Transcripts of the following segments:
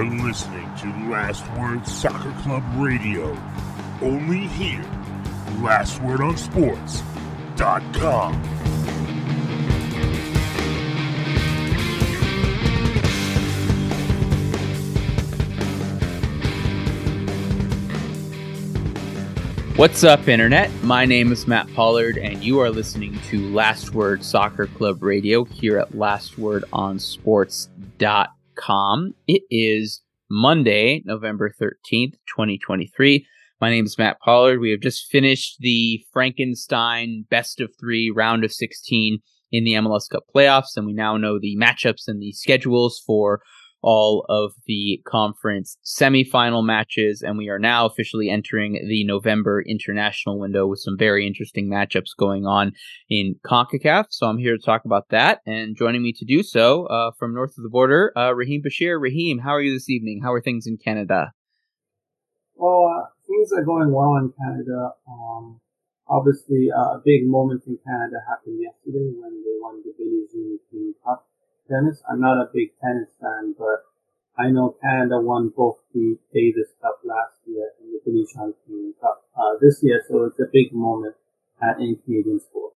You're listening to Last Word Soccer Club Radio. Only here. LastWordOnSports.com. What's up, Internet? My name is Matt Pollard, and you are listening to Last Word Soccer Club Radio here at LastWordOnSports.com. It is Monday, November 13th, 2023. My name is Matt Pollard. We have just finished the Frankenstein best of three round of 16 in the MLS Cup playoffs, and we now know the matchups and the schedules for all of the conference semifinal matches, and we are now officially entering the November international window with some very interesting matchups going on in CONCACAF. So I'm here to talk about that, and joining me to do so uh, from north of the border, uh, Raheem Bashir. Raheem, how are you this evening? How are things in Canada? Well, uh, things are going well in Canada. Um, obviously, uh, a big moment in Canada happened yesterday when they won the Billie Jean King Cup tennis. I'm not a big tennis fan, but I know Canada won both the Davis Cup last year and the Billie Jean Cup uh, this year, so it's a big moment uh, in Canadian sport.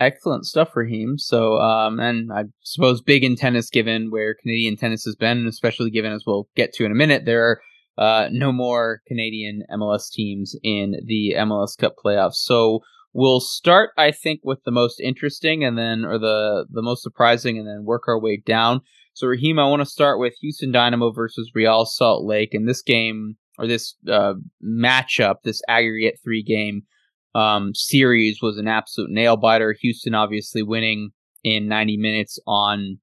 Excellent stuff, Raheem. So, um, and I suppose big in tennis, given where Canadian tennis has been, especially given as we'll get to in a minute, there are uh, no more Canadian MLS teams in the MLS Cup playoffs. So, We'll start, I think, with the most interesting and then, or the, the most surprising and then work our way down. So, Raheem, I want to start with Houston Dynamo versus Real Salt Lake. And this game, or this uh, matchup, this aggregate three game um, series was an absolute nail biter. Houston obviously winning in 90 minutes on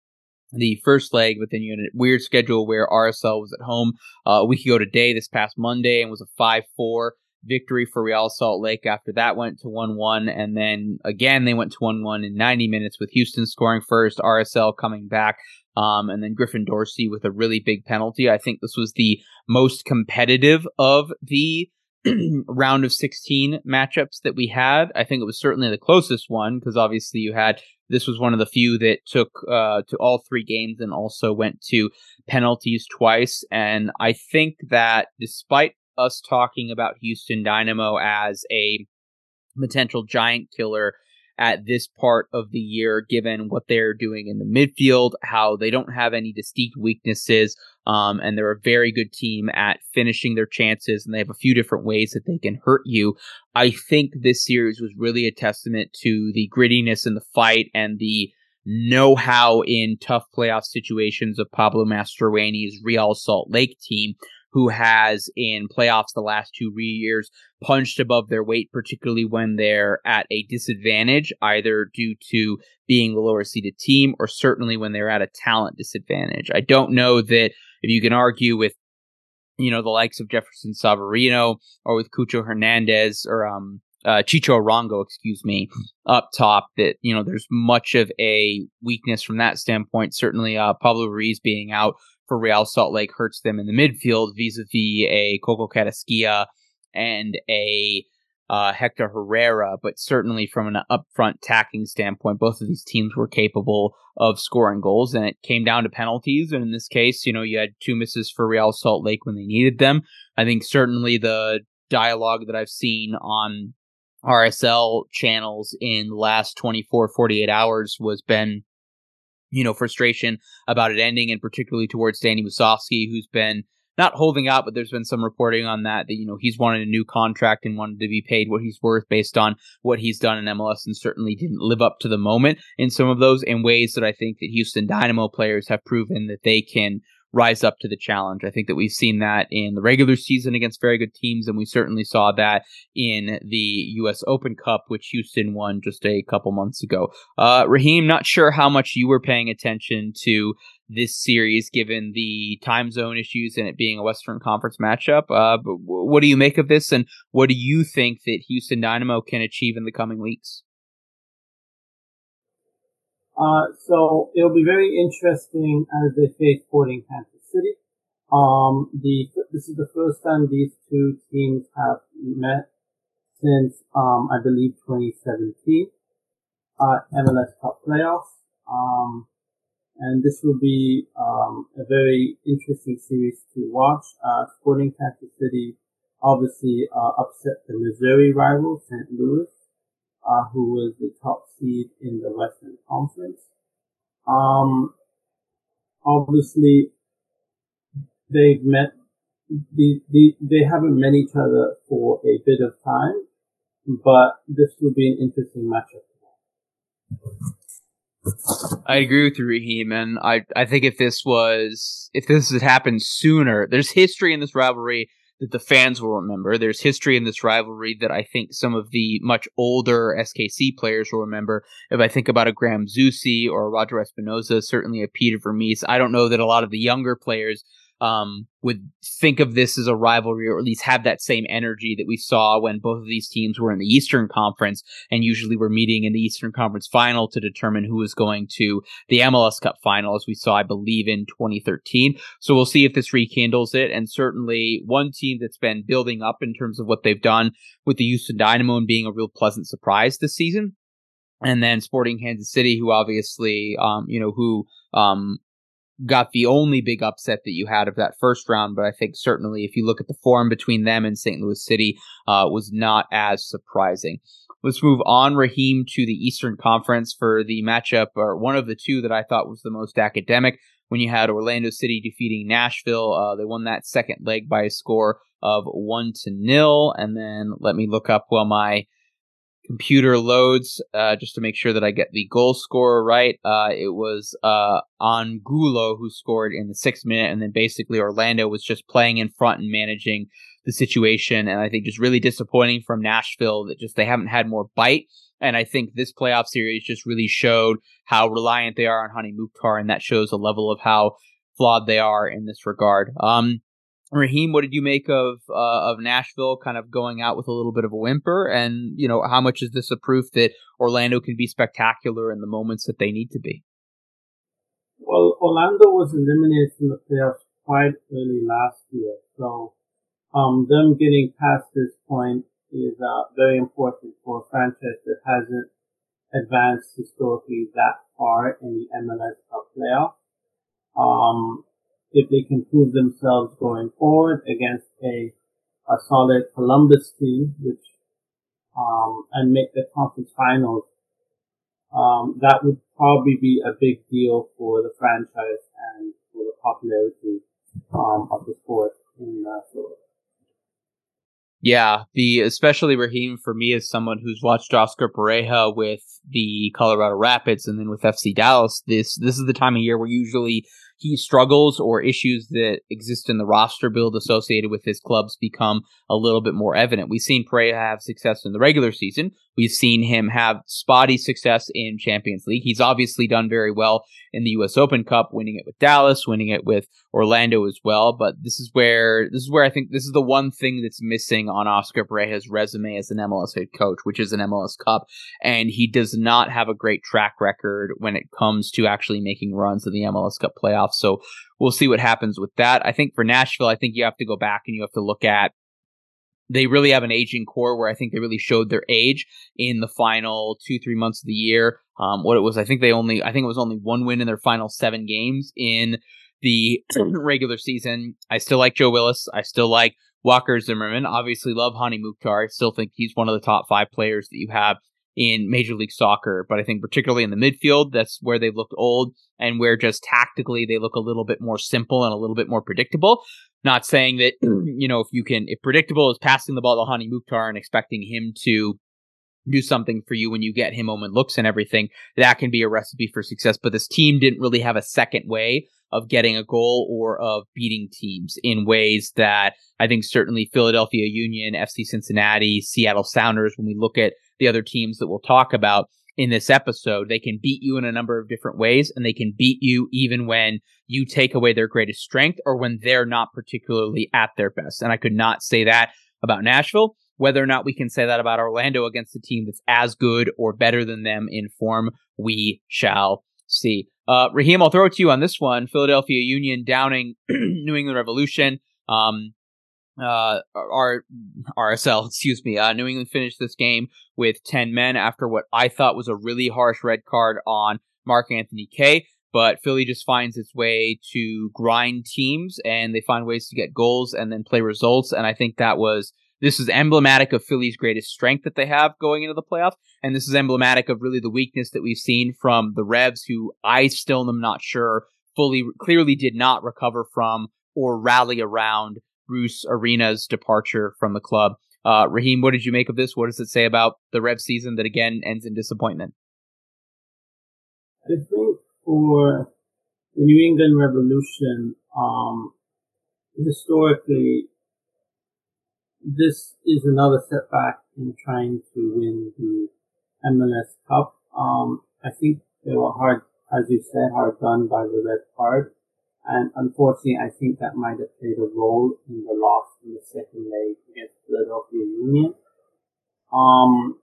the first leg, but then you had a weird schedule where RSL was at home uh, a week ago today, this past Monday, and was a 5 4 victory for Real Salt Lake. After that went to 1 1. And then again, they went to 1 1 in 90 minutes with Houston scoring first, RSL coming back. Um, and then Griffin Dorsey with a really big penalty. I think this was the most competitive of the round of 16 matchups that we had. I think it was certainly the closest one because obviously you had this was one of the few that took uh, to all three games and also went to penalties twice. And I think that despite us talking about Houston Dynamo as a potential giant killer at this part of the year, given what they're doing in the midfield, how they don't have any distinct weaknesses, um, and they're a very good team at finishing their chances, and they have a few different ways that they can hurt you. I think this series was really a testament to the grittiness in the fight and the know how in tough playoff situations of Pablo Mastroeni's Real Salt Lake team who has in playoffs the last two years punched above their weight, particularly when they're at a disadvantage, either due to being the lower seeded team or certainly when they're at a talent disadvantage. I don't know that if you can argue with you know the likes of Jefferson Savarino or with Cucho Hernandez or um uh, Chicho Arango, excuse me, up top. That you know, there's much of a weakness from that standpoint. Certainly, uh, Pablo Ruiz being out for Real Salt Lake hurts them in the midfield vis-a-vis a Coco Carrasquilla and a uh, Hector Herrera, but certainly from an upfront tacking standpoint, both of these teams were capable of scoring goals, and it came down to penalties. And in this case, you know, you had two misses for Real Salt Lake when they needed them. I think certainly the dialogue that I've seen on RSL channels in the last 24, 48 hours was been you know, frustration about it ending, and particularly towards Danny Musovski, who's been not holding out, but there's been some reporting on that that you know he's wanted a new contract and wanted to be paid what he's worth based on what he's done in MLS, and certainly didn't live up to the moment in some of those in ways that I think that Houston Dynamo players have proven that they can rise up to the challenge. I think that we've seen that in the regular season against very good teams, and we certainly saw that in the U.S. Open Cup, which Houston won just a couple months ago. Uh, Raheem, not sure how much you were paying attention to this series, given the time zone issues and it being a Western Conference matchup. Uh, but what do you make of this, and what do you think that Houston Dynamo can achieve in the coming weeks? Uh, so it'll be very interesting as they face Sporting Kansas City. Um, the this is the first time these two teams have met since um, I believe 2017 uh, MLS Cup playoffs. Um, and this will be um, a very interesting series to watch. Uh, Sporting Kansas City obviously uh, upset the Missouri rival St. Louis, uh, who was the top seed in the Western Conference. Um, obviously, they've met. The, the, they haven't met each other for a bit of time, but this will be an interesting matchup. I agree with you, Raheem, and I I think if this was if this had happened sooner, there's history in this rivalry that the fans will remember. There's history in this rivalry that I think some of the much older SKC players will remember. If I think about a Graham Zusi or a Roger Espinoza, certainly a Peter Vermes, I don't know that a lot of the younger players um, would think of this as a rivalry or at least have that same energy that we saw when both of these teams were in the Eastern Conference and usually were meeting in the Eastern Conference final to determine who was going to the MLS Cup final, as we saw, I believe, in 2013. So we'll see if this rekindles it. And certainly one team that's been building up in terms of what they've done with the Houston Dynamo and being a real pleasant surprise this season. And then Sporting Kansas City, who obviously, um, you know, who um, got the only big upset that you had of that first round, but I think certainly if you look at the form between them and St. Louis City, uh, was not as surprising. Let's move on, Raheem, to the Eastern Conference for the matchup, or one of the two that I thought was the most academic. When you had Orlando City defeating Nashville, uh, they won that second leg by a score of one to nil. And then let me look up while my computer loads uh, just to make sure that I get the goal scorer right. Uh, it was uh, Angulo who scored in the sixth minute, and then basically Orlando was just playing in front and managing the situation. And I think just really disappointing from Nashville that just they haven't had more bite. And I think this playoff series just really showed how reliant they are on Hany Mukhtar, and that shows a level of how flawed they are in this regard. Um, Raheem, what did you make of uh, of Nashville kind of going out with a little bit of a whimper? And you know, how much is this a proof that Orlando can be spectacular in the moments that they need to be? Well, Orlando was eliminated from the playoffs quite early last year, so um, them getting past this point is uh, very important for a franchise that hasn't advanced historically that far in the MLS Cup playoff. Um, if they can prove themselves going forward against a, a solid Columbus team, which, um, and make the conference finals, um, that would probably be a big deal for the franchise and for the popularity, um, of the sport in uh. Yeah, the especially Raheem for me as someone who's watched Oscar Pareja with the Colorado Rapids and then with FC Dallas. This this is the time of year where usually he struggles or issues that exist in the roster build associated with his clubs become a little bit more evident. We've seen Pareja have success in the regular season. We've seen him have spotty success in Champions League. He's obviously done very well in the U.S. Open Cup, winning it with Dallas, winning it with Orlando as well. But this is where this is where I think this is the one thing that's missing on Oscar Pareja's resume as an MLS head coach, which is an MLS Cup, and he does not have a great track record when it comes to actually making runs in the MLS Cup playoffs. So we'll see what happens with that. I think for Nashville, I think you have to go back and you have to look at they really have an aging core where I think they really showed their age in the final two, three months of the year. Um, what it was, I think they only, I think it was only one win in their final seven games in the regular season. I still like Joe Willis. I still like Walker Zimmerman. Obviously, love Hany Mukhtar. I still think he's one of the top five players that you have in Major League Soccer. But I think particularly in the midfield, that's where they've looked old and where just tactically they look a little bit more simple and a little bit more predictable. Not saying that, hmm. you know, if you can, if predictable is passing the ball to Hany Mukhtar and expecting him to do something for you when you get him open looks and everything, that can be a recipe for success. But this team didn't really have a second way of getting a goal or of beating teams in ways that I think certainly Philadelphia Union, FC Cincinnati, Seattle Sounders, when we look at the other teams that we'll talk about, in this episode. They can beat you in a number of different ways, and they can beat you even when you take away their greatest strength or when they're not particularly at their best. And I could not say that about Nashville. Whether or not we can say that about Orlando against a team that's as good or better than them in form, we shall see. Uh, Raheem, I'll throw it to you on this one. Philadelphia Union downing New England Revolution. Um, uh, our RSL, excuse me, uh, New England finished this game with 10 men after what I thought was a really harsh red card on Mark Anthony Kaye. but Philly just finds its way to grind teams and they find ways to get goals and then play results. And I think that was this is emblematic of Philly's greatest strength that they have going into the playoffs. And this is emblematic of really the weakness that we've seen from the Revs, who I still am not sure fully clearly did not recover from or rally around Bruce Arena's departure from the club. Uh, Raheem, what did you make of this? What does it say about the Rev season that again ends in disappointment? I think for the New England Revolution, um, historically, this is another setback in trying to win the MLS Cup. Um, I think they were hard, as you said, hard done by the red card. And unfortunately, I think that might have played a role in the loss in the second leg against Philadelphia Union. Um,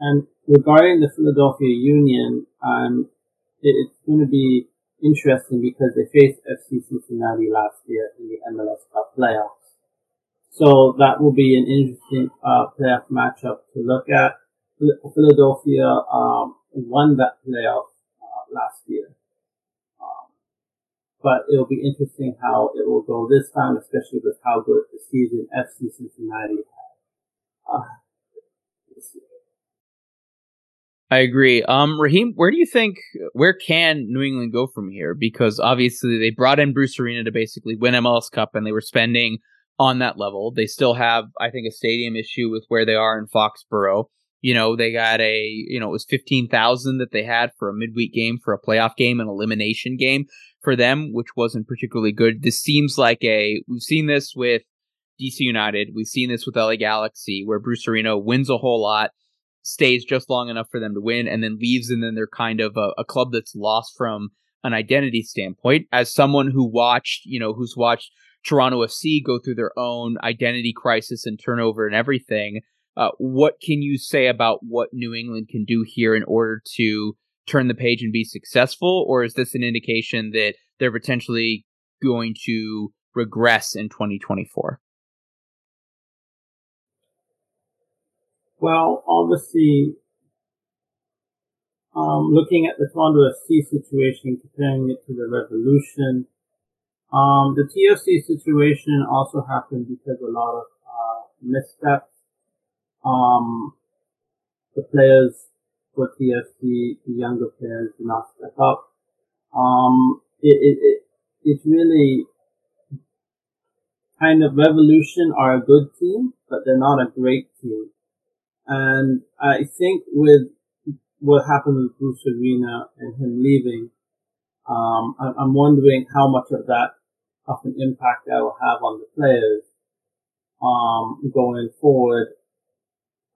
and regarding the Philadelphia Union, um, it, it's going to be interesting because they faced FC Cincinnati last year in the MLS Cup playoffs. So that will be an interesting uh, playoff matchup to look at. Philadelphia um, won that playoff uh, last year. But it'll be interesting how it will go this time, especially with how good the season FC Cincinnati had. Uh, I agree. Um, Raheem, where do you think where can New England go from here? Because obviously they brought in Bruce Arena to basically win MLS Cup, and they were spending on that level. They still have, I think, a stadium issue with where they are in Foxborough. You know, they got a, you know, it was 15,000 that they had for a midweek game, for a playoff game, an elimination game for them, which wasn't particularly good. This seems like a, we've seen this with DC United. We've seen this with LA Galaxy, where Bruce Arena wins a whole lot, stays just long enough for them to win, and then leaves, and then they're kind of a, a club that's lost from an identity standpoint. As someone who watched, you know, who's watched Toronto FC go through their own identity crisis and turnover and everything. Uh, what can you say about what New England can do here in order to turn the page and be successful? Or is this an indication that they're potentially going to regress in 2024? Well, obviously, um, looking at the Toronto FC situation, comparing it to the Revolution, um, the TFC situation also happened because a lot of uh, missteps. Um, the players for TFC, the younger players, do not step up. Um, it, it, it, it's really kind of Revolution are a good team, but they're not a great team. And I think with what happened with Bruce Arena and him leaving, um, I'm wondering how much of that of an impact that will have on the players um, going forward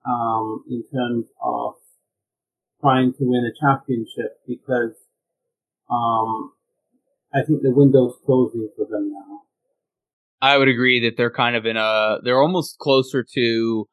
um, in terms of trying to win a championship because um, I think the window's closing for them now. I would agree that they're kind of in a they're almost closer to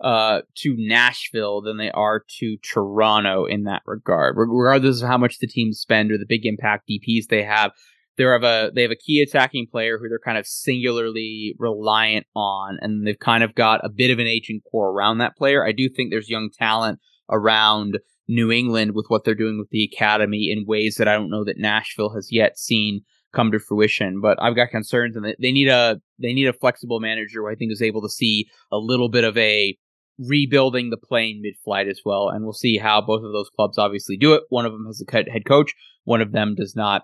uh to Nashville than they are to Toronto in that regard. Regardless of how much the teams spend or the big impact DPs they have, they have a they have a key attacking player who they're kind of singularly reliant on, and they've kind of got a bit of an aging core around that player. I do think there's young talent around New England with what they're doing with the academy in ways that I don't know that Nashville has yet seen come to fruition. But I've got concerns, and they need a they need a flexible manager who I think is able to see a little bit of a rebuilding the plane mid-flight as well. And we'll see how both of those clubs obviously do it. One of them has a head coach, one of them does not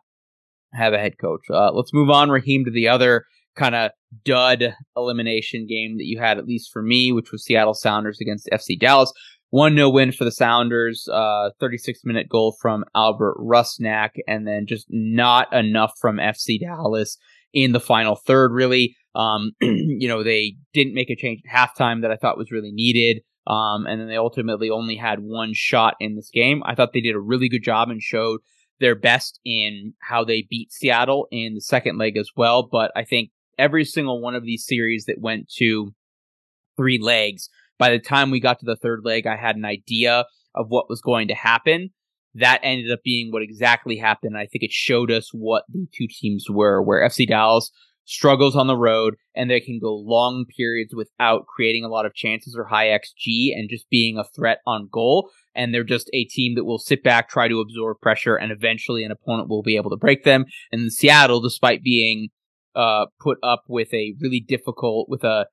have a head coach. Uh, let's move on, Raheem, to the other kind of dud elimination game that you had, at least for me, which was Seattle Sounders against FC Dallas. 1 0 win for the Sounders, uh, 36 minute goal from Albert Rusnak, and then just not enough from FC Dallas in the final third, really. Um, you know, they didn't make a change at halftime that I thought was really needed. Um, and then they ultimately only had one shot in this game. I thought they did a really good job and showed their best in how they beat Seattle in the second leg as well. But I think every single one of these series that went to three legs, by the time we got to the third leg, I had an idea of what was going to happen. That ended up being what exactly happened. I think it showed us what the two teams were, where FC Dallas struggles on the road and they can go long periods without creating a lot of chances or high XG and just being a threat on goal. And they're just a team that will sit back, try to absorb pressure, and eventually an opponent will be able to break them. And Seattle, despite being uh, put up with a really difficult, with a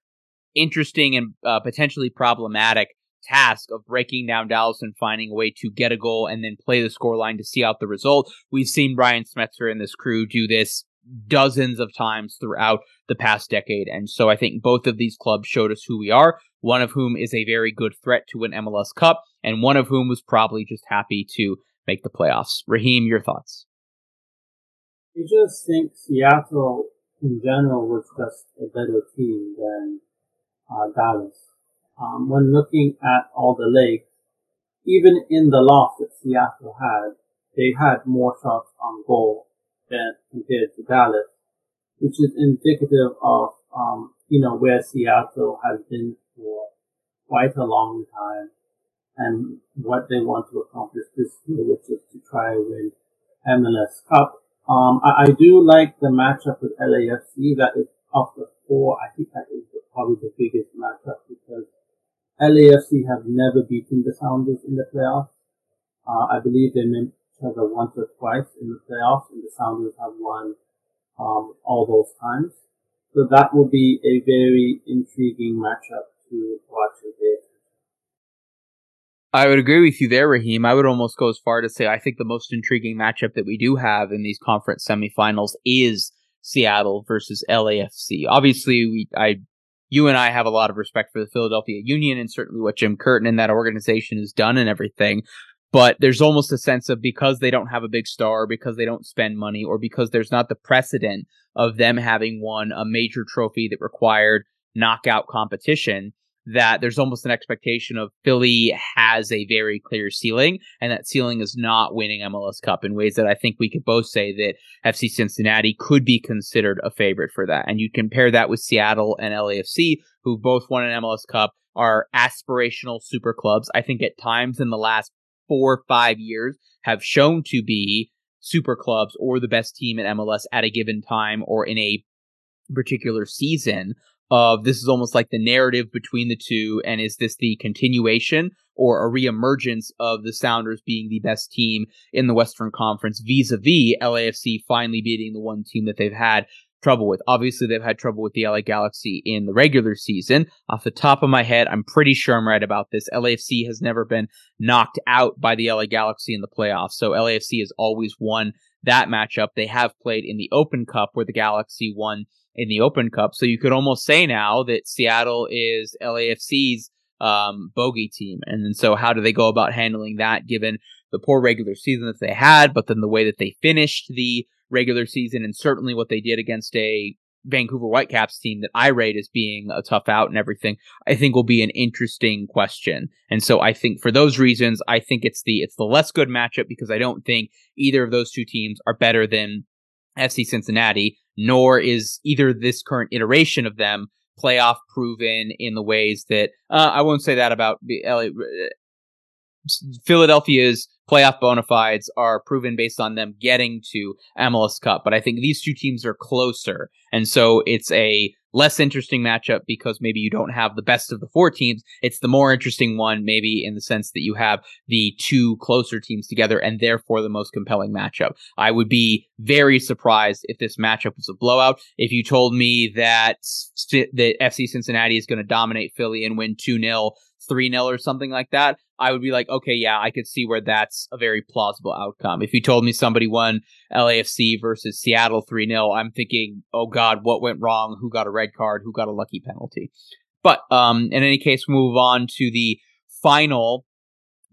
interesting and uh, potentially problematic task of breaking down Dallas and finding a way to get a goal and then play the scoreline to see out the result. We've seen Brian Schmetzer and this crew do this dozens of times throughout the past decade. And so I think both of these clubs showed us who we are, one of whom is a very good threat to an MLS Cup, and one of whom was probably just happy to make the playoffs. Raheem, your thoughts? I just think Seattle in general was just a better team than uh, Dallas. Um, when looking at all the legs, even in the loss that Seattle had, they had more shots on goal than compared to Dallas, which is indicative of, um, you know, where Seattle has been for quite a long time and what they want to accomplish this year, which is to try and win MLS Cup. Um, I, I, do like the matchup with LAFC. That is the four. I think that is probably the biggest matchup because LAFC have never beaten the Sounders in the playoffs. Uh, I believe they met each other once or twice in the playoffs, and the Sounders have won um, all those times. So that will be a very intriguing matchup to watch today. I would agree with you there, Raheem. I would almost go as far to say I think the most intriguing matchup that we do have in these conference semifinals is Seattle versus LAFC. Obviously, we I you and I have a lot of respect for the Philadelphia Union and certainly what Jim Curtin and that organization has done and everything. But there's almost a sense of because they don't have a big star, because they don't spend money, or because there's not the precedent of them having won a major trophy that required knockout competition, that there's almost an expectation of Philly has a very clear ceiling, and that ceiling is not winning MLS Cup in ways that I think we could both say that FC Cincinnati could be considered a favorite for that. And you compare that with Seattle and LAFC, who both won an MLS Cup, are aspirational super clubs. I think at times in the last four or five years have shown to be super clubs or the best team in MLS at a given time or in a particular season of this is almost like the narrative between the two, and is this the continuation or a reemergence of the Sounders being the best team in the Western Conference vis-a-vis LAFC finally beating the one team that they've had trouble with. Obviously, they've had trouble with the LA Galaxy in the regular season. Off the top of my head, I'm pretty sure I'm right about this. LAFC has never been knocked out by the LA Galaxy in the playoffs, so LAFC has always won that matchup. They have played in the Open Cup where the Galaxy won in the Open Cup. So you could almost say now that Seattle is LAFC's um, bogey team. And then so how do they go about handling that given the poor regular season that they had, but then the way that they finished the regular season and certainly what they did against a Vancouver Whitecaps team that I rate as being a tough out and everything, I think will be an interesting question. And so I think for those reasons, I think it's the it's the less good matchup because I don't think either of those two teams are better than FC Cincinnati nor is either this current iteration of them playoff proven in the ways that uh, I won't say that about LA. Philadelphia's playoff bona fides are proven based on them getting to MLS Cup, but I think these two teams are closer, and so it's a less interesting matchup because maybe you don't have the best of the four teams. It's the more interesting one, maybe in the sense that you have the two closer teams together and therefore the most compelling matchup. I would be very surprised if this matchup was a blowout. If you told me that, that FC Cincinnati is going to dominate Philly and win 2 0 3 0 or something like that, I would be like, okay, yeah, I could see where that's a very plausible outcome. If you told me somebody won LAFC versus Seattle 3 0, I'm thinking, oh God, what went wrong? Who got a red card? Who got a lucky penalty? But um, in any case, we move on to the final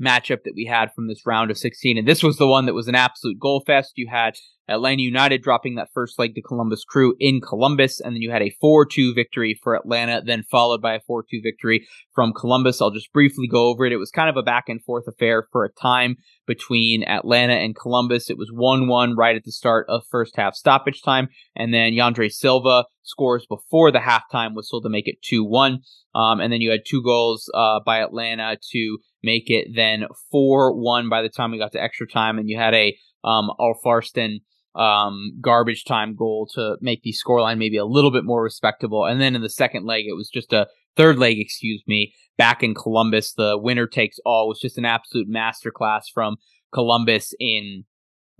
matchup that we had from this round of 16. And this was the one that was an absolute goal fest. You had Atlanta United dropping that first leg to Columbus Crew in Columbus, and then you had a 4 2 victory for Atlanta, then followed by a 4 2 victory from Columbus. I'll just briefly go over it. It was kind of a back and forth affair for a time between Atlanta and Columbus. It was 1 1 right at the start of first half stoppage time, and then Xande Silva scores before the halftime whistle to make it 2 1. Um, and then you had two goals uh, by Atlanta to make it then 4 1 by the time we got to extra time, and you had a um, Alfarston um, garbage time goal to make the scoreline maybe a little bit more respectable. And then in the second leg, it was just a third leg, excuse me, back in Columbus. The winner takes all was just an absolute masterclass from Columbus in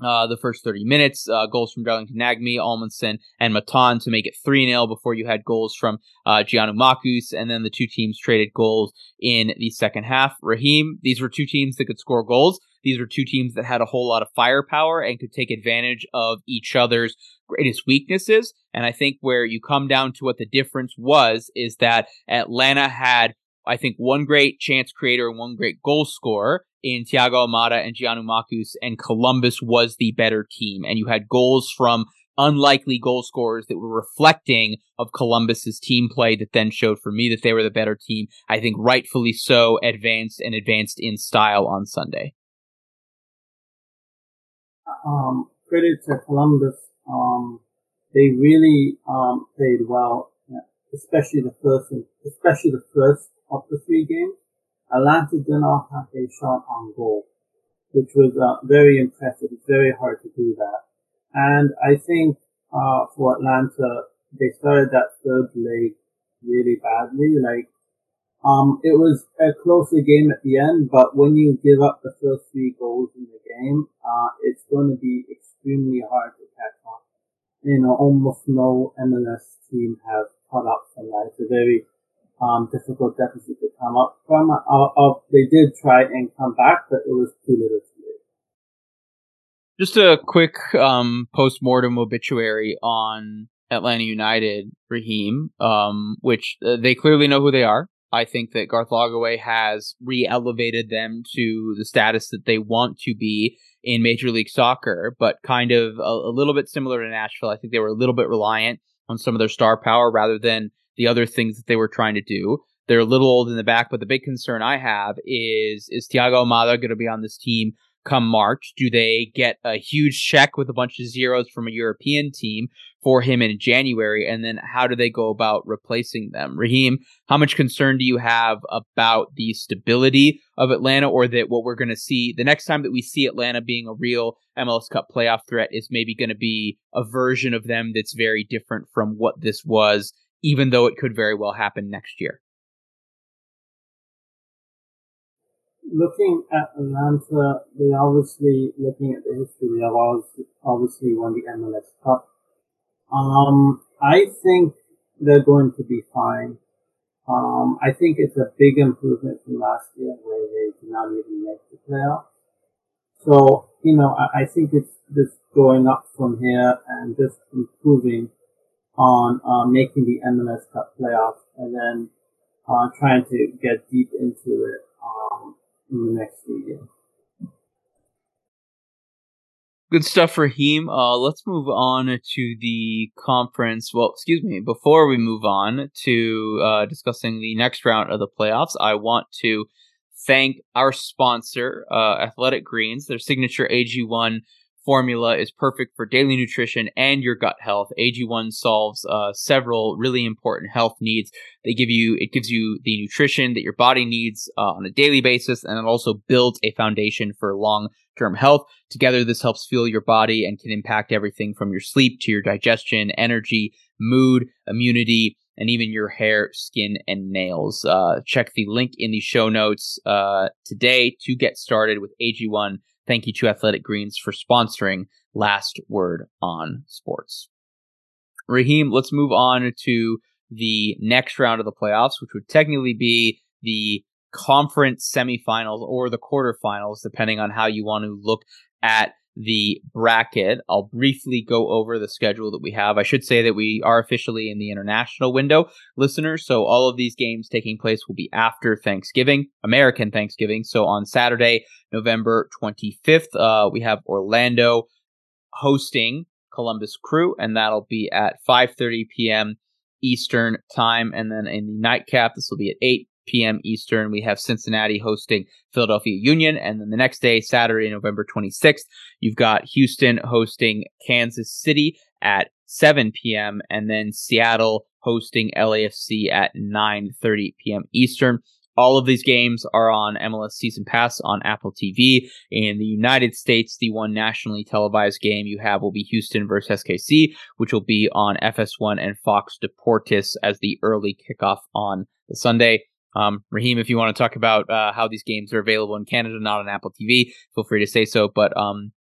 uh, the first 30 minutes. Uh, goals from Darlington Nagbe, Amundsen, and Matan to make it 3 0 before you had goals from uh, Giakoumakis, and then the two teams traded goals in the second half. Raheem, these were two teams that could score goals. These were two teams that had a whole lot of firepower and could take advantage of each other's greatest weaknesses. And I think where you come down to what the difference was is that Atlanta had, I think, one great chance creator and one great goal scorer in Thiago Almada and Giakoumakis, and Columbus was the better team. And you had goals from unlikely goal scorers that were reflecting of Columbus's team play that then showed for me that they were the better team. I think rightfully so advanced and advanced in style on Sunday. Um, credit to Columbus. Um, they really um, played well, especially the first, especially the first of the three games. Atlanta did not have a shot on goal, which was uh, very impressive. It's very hard to do that. And I think uh, for Atlanta, they started that third leg really badly. Like, um, it was a closer game at the end, but when you give up the first three goals in the game, uh, it's going to be extremely hard to catch up. You know, almost no MLS team have caught up from that. It's a very um, difficult deficit to come up from. Uh, uh, they did try and come back, but it was too little too late. Just a quick um, post-mortem obituary on Atlanta United, Raheem, um, which uh, they clearly know who they are. I think that Garth Lagerwey has re-elevated them to the status that they want to be in Major League Soccer, but kind of a, a little bit similar to Nashville. I think they were a little bit reliant on some of their star power rather than the other things that they were trying to do. They're a little old in the back, but the big concern I have is is Thiago Almada going to be on this team come March? Do they get a huge check with a bunch of zeros from a European team for him in January? And then how do they go about replacing them? Raheem, how much concern do you have about the stability of Atlanta or that what we're going to see the next time that we see Atlanta being a real MLS Cup playoff threat is maybe going to be a version of them that's very different from what this was, even though it could very well happen next year? looking at Atlanta, they obviously looking at the history. They have obviously won the MLS Cup. Um, I think they're going to be fine. Um, I think it's a big improvement from last year where they did not even make the playoffs. So, you know, I, I think it's just going up from here and just improving on uh, making the MLS Cup playoffs and then uh, trying to get deep into it um, in the next few years. Good stuff, Raheem. Uh, let's move on to the conference. Well, excuse me. Before we move on to uh, discussing the next round of the playoffs, I want to thank our sponsor, uh, Athletic Greens. Their signature AG1 formula is perfect for daily nutrition and your gut health. AG1 solves uh, several really important health needs. They give you it gives you the nutrition that your body needs uh, on a daily basis, and it also builds a foundation for long term health. Together, this helps fuel your body and can impact everything from your sleep to your digestion, energy, mood, immunity. And even your hair, skin, and nails. Uh, check the link in the show notes uh, today to get started with AG1 Thank you to Athletic Greens for sponsoring Last Word on Sports. Raheem, let's move on to the next round of the playoffs, which would technically be the conference semifinals or the quarterfinals, depending on how you want to look at the bracket. I'll briefly go over the schedule that we have. I should say that we are officially in the international window, listeners. So all of these games taking place will be after Thanksgiving, American Thanksgiving. So on Saturday, November 25th, uh, we have Orlando hosting Columbus Crew, and that'll be at 5:30 p.m. Eastern time. And then in the nightcap, this will be at 8 p.m. Eastern. We have Cincinnati hosting Philadelphia Union. And then the next day, Saturday, November 26th, you've got Houston hosting Kansas City at 7 p.m. and then Seattle hosting LAFC at 9:30 p.m. Eastern. All of these games are on MLS Season Pass on Apple TV. In the United States, the one nationally televised game you have will be Houston versus SKC, which will be on FS1 and Fox Deportes as the early kickoff on the Sunday. Um, Raheem, if you want to talk about uh, how these games are available in Canada, not on Apple TV, feel free to say so. But um,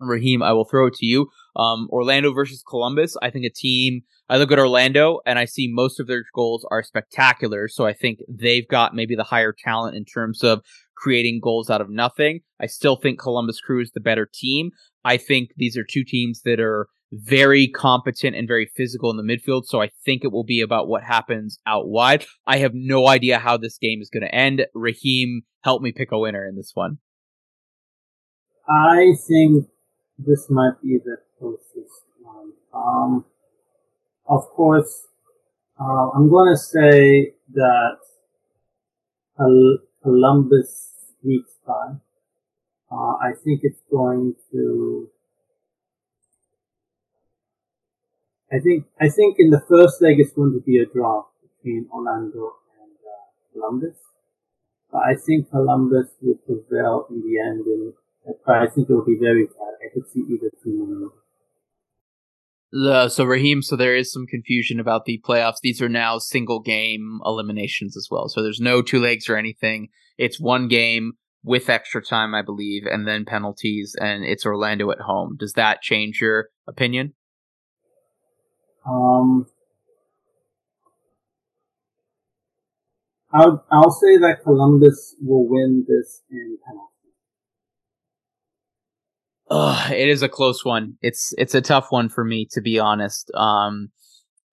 Raheem, I will throw it to you. Um, Orlando versus Columbus. I think a team. I look at Orlando and I see most of their goals are spectacular. So I think they've got maybe the higher talent in terms of creating goals out of nothing. I still think Columbus Crew is the better team. I think these are two teams that are very competent and very physical in the midfield. So I think it will be about what happens out wide. I have no idea how this game is going to end. Raheem, help me pick a winner in this one. I think this might be the closest one. Um, of course, uh, I'm going to say that Columbus squeaks by. Uh, I think it's going to. I think I think in the first leg it's going to be a draw between Orlando and uh, Columbus. But I think Columbus will prevail in the end, and I think it will be very tight. I could see either team winning. The, so Raheem, so there is some confusion about the playoffs. These are now single game eliminations as well. So there's no two legs or anything. It's one game with extra time, I believe, and then penalties, and it's Orlando at home. Does that change your opinion? Um, I'll I'll say that Columbus will win this in penalties. It is a close one. It's it's a tough one for me to be honest. Um,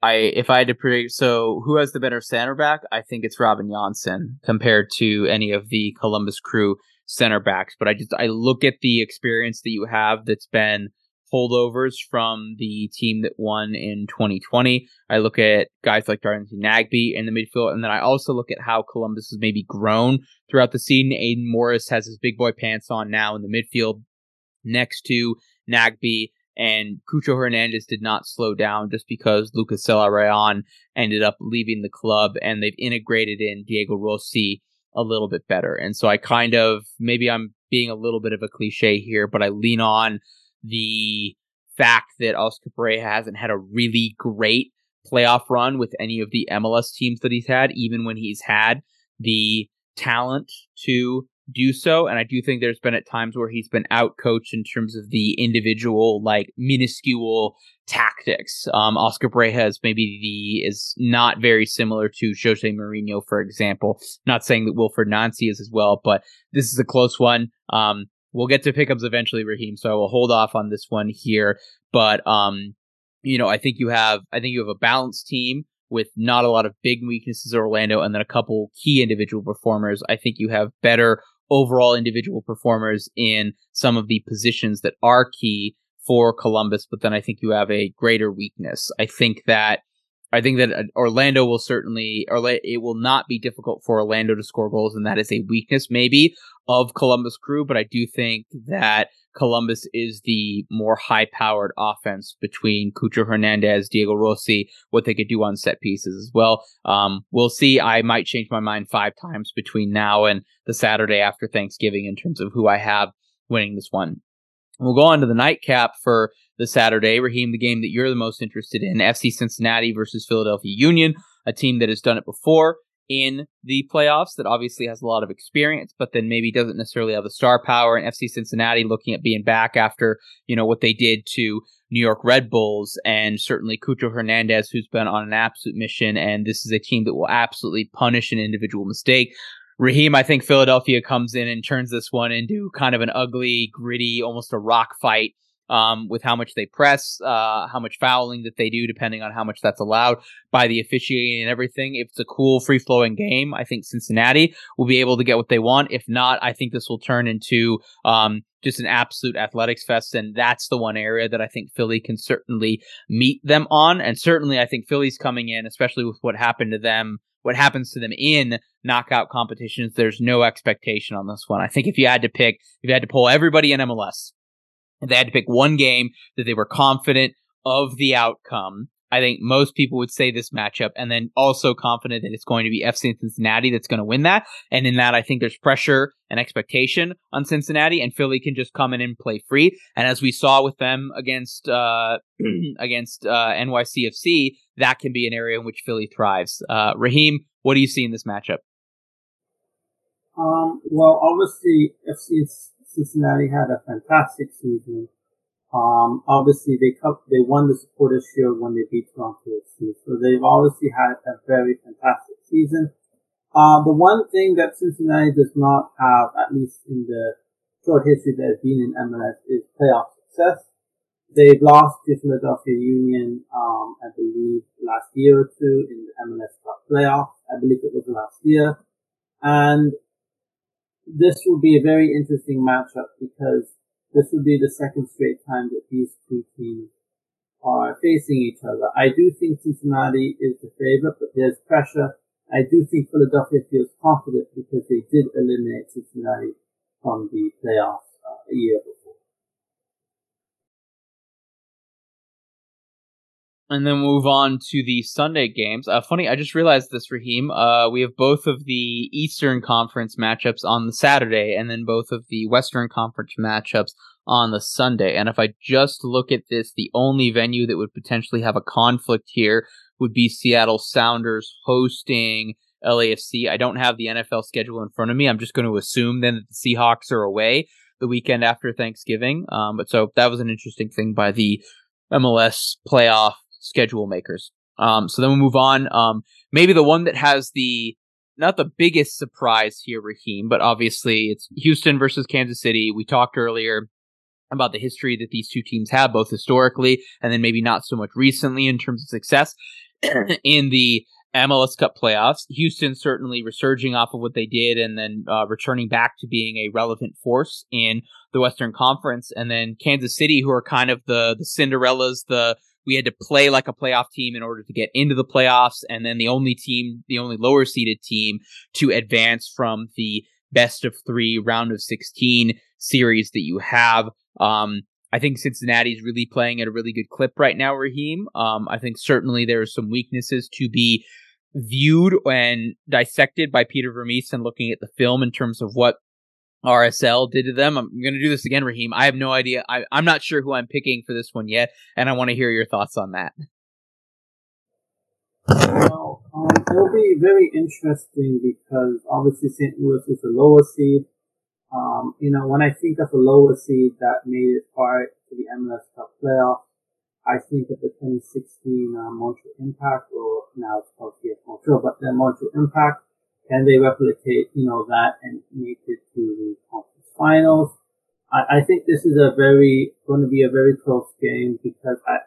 I if I had to predict, so who has the better center back? I think it's Robin Jansson compared to any of the Columbus Crew center backs. But I just I look at the experience that you have that's been holdovers from the team that won in 2020. I look at guys like Darcy Nagbe in the midfield, and then I also look at how Columbus has maybe grown throughout the season. Aidan Morris has his big boy pants on now in the midfield next to Nagbe, and Cucho Hernandez did not slow down just because Lucas Zelarayan ended up leaving the club and they've integrated in Diego Rossi a little bit better. And so I kind of, maybe I'm being a little bit of a cliche here, but I lean on the fact that Oscar Pareja hasn't had a really great playoff run with any of the MLS teams that he's had, even when he's had the talent to do so. And I do think there's been at times where he's been out coached in terms of the individual, like minuscule tactics. Um, Oscar Pareja is maybe the is not very similar to Jose Mourinho, for example. Not saying that Wilfried Nancy is as well, but this is a close one. Um, we'll get to pickups eventually, Raheem. So I will hold off on this one here. But um, you know, I think you have I think you have a balanced team with not a lot of big weaknesses Orlando and then a couple key individual performers. I think you have better overall individual performers in some of the positions that are key for Columbus, but then I think you have a greater weakness. I think that I think that uh, Orlando will certainly, or it will not be difficult for Orlando to score goals, and that is a weakness maybe of Columbus Crew. But I do think that Columbus is the more high powered offense between Cucho Hernandez, Diego Rossi, what they could do on set pieces as well. Um, we'll see. I might change my mind five times between now and the Saturday after Thanksgiving in terms of who I have winning this one. We'll go on to the nightcap for the Saturday. Raheem, the game that you're the most interested in FC Cincinnati versus Philadelphia Union, a team that has done it before in the playoffs that obviously has a lot of experience, but then maybe doesn't necessarily have the star power. And FC Cincinnati looking at being back after, you know, what they did to New York Red Bulls and certainly Cucho Hernandez, who's been on an absolute mission. And this is a team that will absolutely punish an individual mistake. Raheem, I think Philadelphia comes in and turns this one into kind of an ugly, gritty, almost a rock fight um, with how much they press, uh, how much fouling that they do, depending on how much that's allowed by the officiating and everything. If it's a cool, free flowing game, I think Cincinnati will be able to get what they want. If not, I think this will turn into um, just an absolute athletics fest. And that's the one area that I think Philly can certainly meet them on. And certainly, I think Philly's coming in, especially with what happened to them what happens to them in knockout competitions, there's no expectation on this one. I think if you had to pick, if you had to pull everybody in MLS, they had to pick one game that they were confident of the outcome. I think most people would say this matchup, and then also confident that it's going to be FC Cincinnati that's going to win that. And in that, I think there's pressure and expectation on Cincinnati, and Philly can just come in and play free. And as we saw with them against uh, against uh, NYCFC, that can be an area in which Philly thrives. Uh, Raheem, what do you see in this matchup? Um, well, obviously, FC Cincinnati had a fantastic season. Um, obviously they they won the Supporters Shield when they beat Toronto FC, so they've obviously had a very fantastic season. Uh, the one thing that Cincinnati does not have, at least in the short history that has been in MLS, is playoff success. They've lost to Philadelphia Union, um, I believe last year or two in the MLS Cup playoff. I believe it was last year. And this will be a very interesting matchup because this would be the second straight time that these two teams are facing each other. I do think Cincinnati is the favorite, but there's pressure. I do think Philadelphia feels confident because they did eliminate Cincinnati from the playoffs uh, a year before. And then move on to the Sunday games. Uh, funny, I just realized this, Raheem. Uh, we have both of the Eastern Conference matchups on the Saturday, and then both of the Western Conference matchups on the Sunday. And if I just look at this, the only venue that would potentially have a conflict here would be Seattle Sounders hosting LAFC. I don't have the NFL schedule in front of me. I'm just going to assume then that the Seahawks are away the weekend after Thanksgiving. Um, but so that was an interesting thing by the MLS playoff schedule makers. Um, so then we'll move on. Um, maybe the one that has the not the biggest surprise here, Raheem, but obviously it's Houston versus Kansas City. We talked earlier about the history that these two teams have, both historically and then maybe not so much recently in terms of success in the MLS Cup playoffs. Houston certainly resurging off of what they did and then uh, returning back to being a relevant force in the Western Conference, and then Kansas City, who are kind of the the Cinderellas, the we had to play like a playoff team in order to get into the playoffs, and then the only team, the only lower seeded team to advance from the best of three round of 16 series that you have. Um, I think Cincinnati's really playing at a really good clip right now, Raheem. Um, I think certainly there are some weaknesses to be viewed and dissected by Peter Vermes and looking at the film in terms of what RSL did to them. I'm going to do this again, Raheem. I have no idea. I, I'm not sure who I'm picking for this one yet, and I want to hear your thoughts on that. Well, um, it'll be very interesting because obviously St. Louis is a lower seed. Um, you know, when I think of a lower seed that made it far to the MLS Cup playoffs, I think of the 2016 uh, Montreal Impact, or now it's called CF Montreal, but the Montreal Impact can they replicate, you know, that and make it to the conference finals? I, I think this is a very, going to be a very close game because I,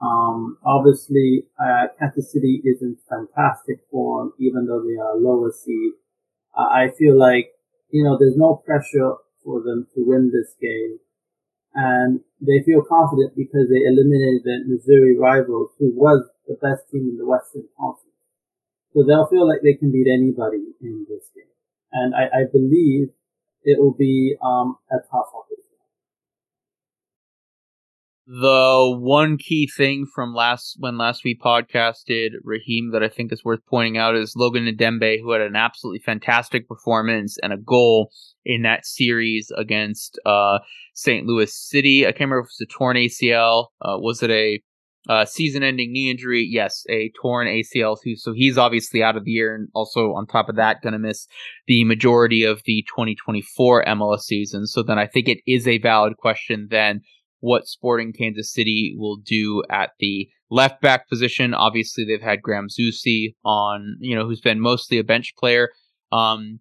um, obviously, uh, Kansas City is in fantastic form, even though they are lower seed. Uh, I feel like, you know, there's no pressure for them to win this game. And they feel confident because they eliminated the Missouri rivals, who was the best team in the Western Conference. So they'll feel like they can beat anybody in this game. And I, I believe it will be um, a tough opposition. The one key thing from last when last we podcasted Raheem that I think is worth pointing out is Logan Ndenbe, who had an absolutely fantastic performance and a goal in that series against uh, St. Louis City. I can't remember if it was a torn ACL. Uh, was it a uh, season-ending knee injury, yes, a torn ACL. So he's obviously out of the year, and also on top of that, going to miss the majority of the 2024 MLS season. So then I think it is a valid question then what Sporting Kansas City will do at the left back position. Obviously, they've had Graham Zusi on, you know, who's been mostly a bench player. Um,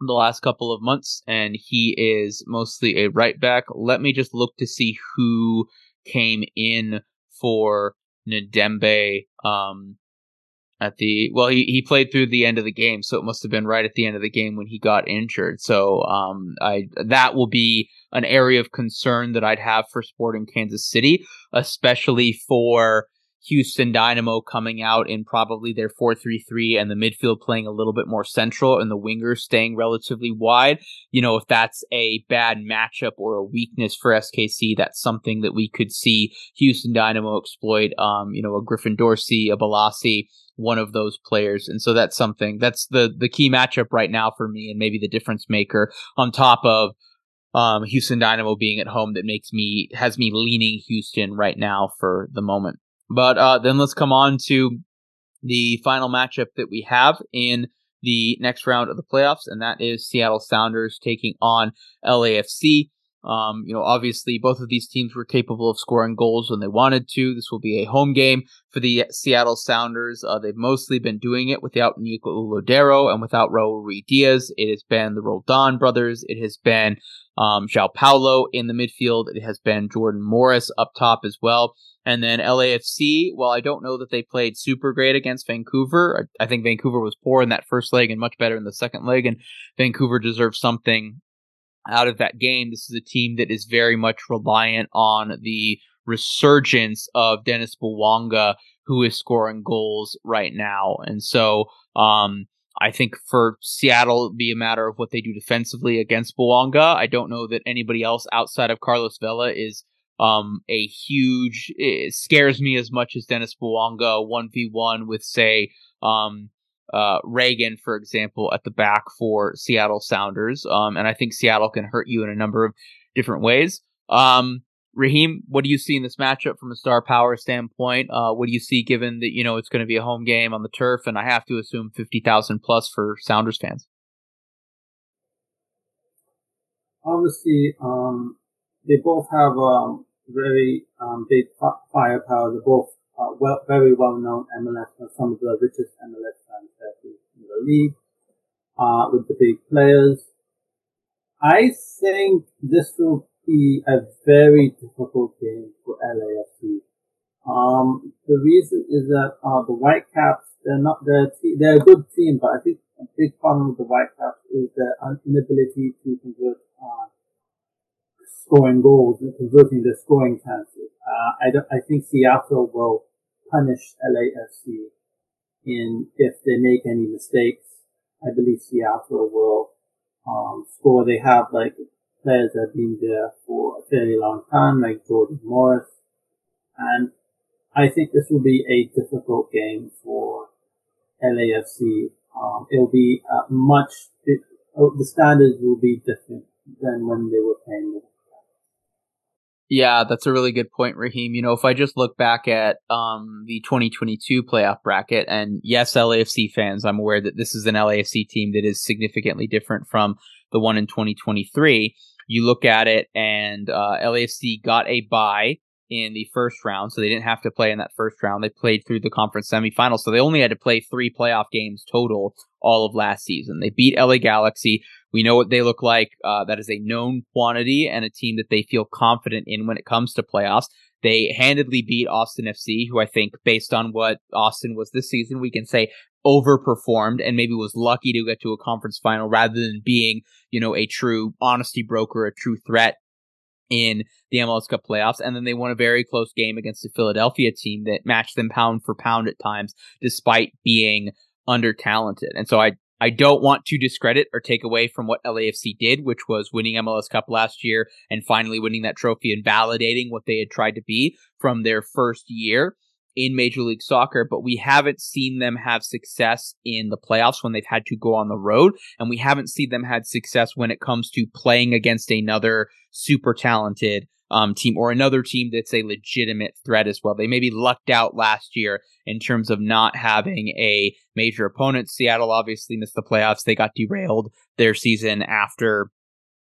the last couple of months, and he is mostly a right back. Let me just look to see who came in for Ndenbe um, at the well he, he played through the end of the game so it must have been right at the end of the game when he got injured. So um, I that will be an area of concern that I'd have for Sporting Kansas City especially for Houston Dynamo coming out in probably their 4-3-3 and the midfield playing a little bit more central and the wingers staying relatively wide. You know, if that's a bad matchup or a weakness for SKC, that's something that we could see Houston Dynamo exploit. Um, you know, a Griffin Dorsey, a Bolasie, one of those players. And so that's something that's the the key matchup right now for me and maybe the difference maker on top of um, Houston Dynamo being at home that makes me has me leaning Houston right now for the moment. But uh, then let's come on to the final matchup that we have in the next round of the playoffs, and that is Seattle Sounders taking on LAFC. Um, you know, obviously, both of these teams were capable of scoring goals when they wanted to. This will be a home game for the Seattle Sounders. Uh, they've mostly been doing it without Nico Lodeiro and without Raul Ruidíaz. It has been the Roldan brothers. It has been um, João Paulo in the midfield. It has been Jordan Morris up top as well. And then LAFC, while I don't know that they played super great against Vancouver, I, I think Vancouver was poor in that first leg and much better in the second leg, and Vancouver deserves something out of that game. This is a team that is very much reliant on the resurgence of Dennis Bouanga, who is scoring goals right now. And so, um, I think for Seattle, it'll be a matter of what they do defensively against Bouanga. I don't know that anybody else outside of Carlos Vela is um, a huge. It scares me as much as Dennis Bouanga with say um, uh, Ragen, for example, at the back for Seattle Sounders. Um, and I think Seattle can hurt you in a number of different ways. Um, Raheem, what do you see in this matchup from a star power standpoint? Uh, what do you see given that, you know, it's going to be a home game on the turf and I have to assume 50,000 plus for Sounders fans? Obviously, um, they both have um, very um, big firepower. They're both uh, well, very well known MLS, some of the richest MLS in the league, uh, with the big players. I think this will be a very difficult game for LAFC. Um, the reason is that uh, the Whitecaps they're not they're, te- they're a good team, but I think a big problem with the Whitecaps is their inability to convert uh, scoring goals and converting their scoring chances. Uh, I, I think Seattle will punish LAFC in if they make any mistakes. I believe Seattle will um, score. They have like players that have been there for a fairly long time, like Jordan Morris. And I think this will be a difficult game for LAFC. Um, it'll be much, it, oh, the standards will be different than when they were playing yeah, that's a really good point, Raheem. You know, if I just look back at um, the 2022 playoff bracket, and yes, LAFC fans, I'm aware that this is an LAFC team that is significantly different from the one in 2023 you look at it and uh, LAFC got a bye in the first round, so they didn't have to play in that first round. They played through the conference semifinals, so they only had to play three playoff games total all of last season. They beat LA Galaxy. We know what they look like. Uh, that is a known quantity and a team that they feel confident in when it comes to playoffs. They handedly beat Austin FC, who I think, based on what Austin was this season, we can say overperformed and maybe was lucky to get to a conference final rather than being, you know, a true honesty broker, a true threat in the MLS Cup playoffs. And then they won a very close game against a Philadelphia team that matched them pound for pound at times, despite being under talented. And so I, I don't want to discredit or take away from what LAFC did, which was winning MLS Cup last year and finally winning that trophy and validating what they had tried to be from their first year in Major League Soccer, but we haven't seen them have success in the playoffs when they've had to go on the road, and we haven't seen them had success when it comes to playing against another super talented um, team or another team that's a legitimate threat as well. They maybe lucked out last year in terms of not having a major opponent. Seattle obviously missed the playoffs; they got derailed their season after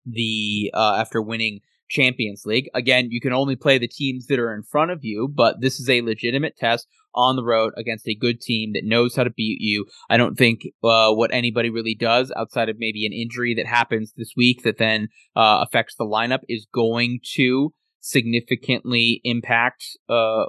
the uh, after winning Champions League. Again, you can only play the teams that are in front of you, but this is a legitimate test on the road against a good team that knows how to beat you. I don't think uh, what anybody really does outside of maybe an injury that happens this week that then uh, affects the lineup is going to significantly impact uh,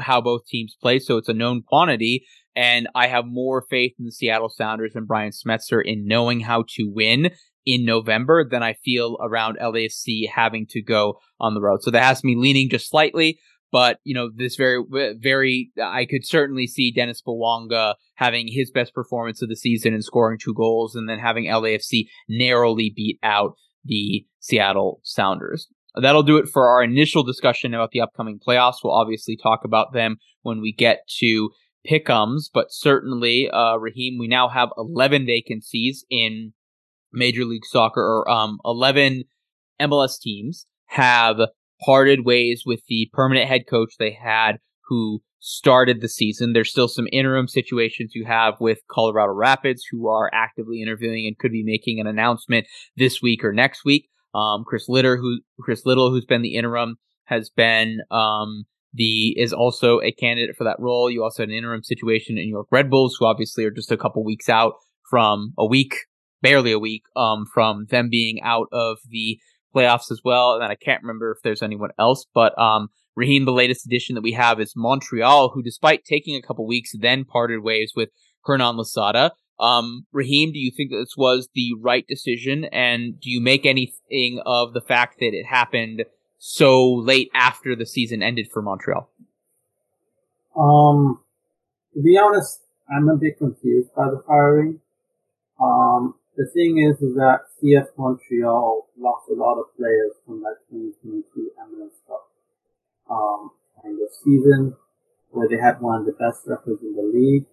how both teams play. So it's a known quantity. And I have more faith in the Seattle Sounders and Brian Schmetzer in knowing how to win in November than I feel around LAFC having to go on the road. So that has me leaning just slightly, But you know, this very, very, I could certainly see Dennis Bouanga having his best performance of the season and scoring two goals, and then having LAFC narrowly beat out the Seattle Sounders. That'll do it for our initial discussion about the upcoming playoffs. We'll obviously talk about them when we get to pickums, but certainly, uh, Raheem, we now have 11 vacancies in Major League Soccer, or um, 11 MLS teams have parted ways with the permanent head coach they had who started the season. There's still some interim situations you have with Colorado Rapids who are actively interviewing and could be making an announcement this week or next week. Um, Chris Litter, who Chris Little, who's been the interim, has been um, the is also a candidate for that role. You also had an interim situation in New York Red Bulls, who obviously are just a couple weeks out from a week, barely a week, um, from them being out of the playoffs as well. And I can't remember if there's anyone else, but um, Raheem, the latest addition that we have is Montreal, who, despite taking a couple weeks, then parted ways with Hernan Losada. Um, Raheem, do you think this was the right decision? And do you make anything of the fact that it happened so late after the season ended for Montreal? Um, to be honest, I'm a bit confused by the firing. Um, the thing is, is that CF Montreal lost a lot of players from that 2022 MLS Cup um, kind of season, where they had one of the best records in the league.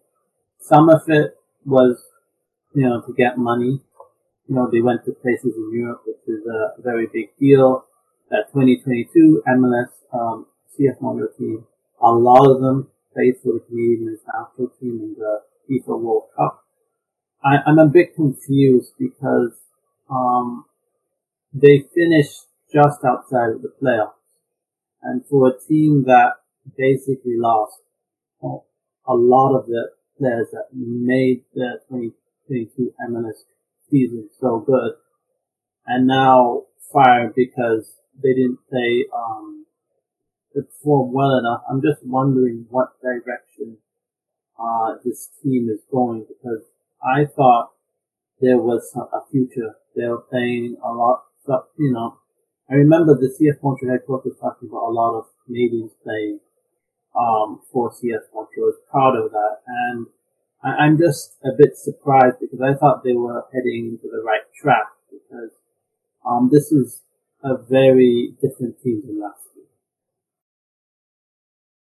Some of it was, you know, to get money. You know, they went to places in Europe, which is a very big deal. That 2022 MLS um, CF Montreal team, a lot of them played for the Canadian national team in the FIFA World Cup I, am a bit confused because um, they finished just outside of the playoffs, and for a team that basically lost a lot of the players that made the 2022 MLS season so good, and now fired because they didn't play um, perform well enough. I'm just wondering what direction uh, this team is going because I thought there was a future. They were playing a lot, but, you know. I remember the CF Montreal headquarters talking about a lot of Canadians playing um, for CF Montreal. I was proud of that, and I, am just a bit surprised because I thought they were heading into the right track because um, this is a very different team than last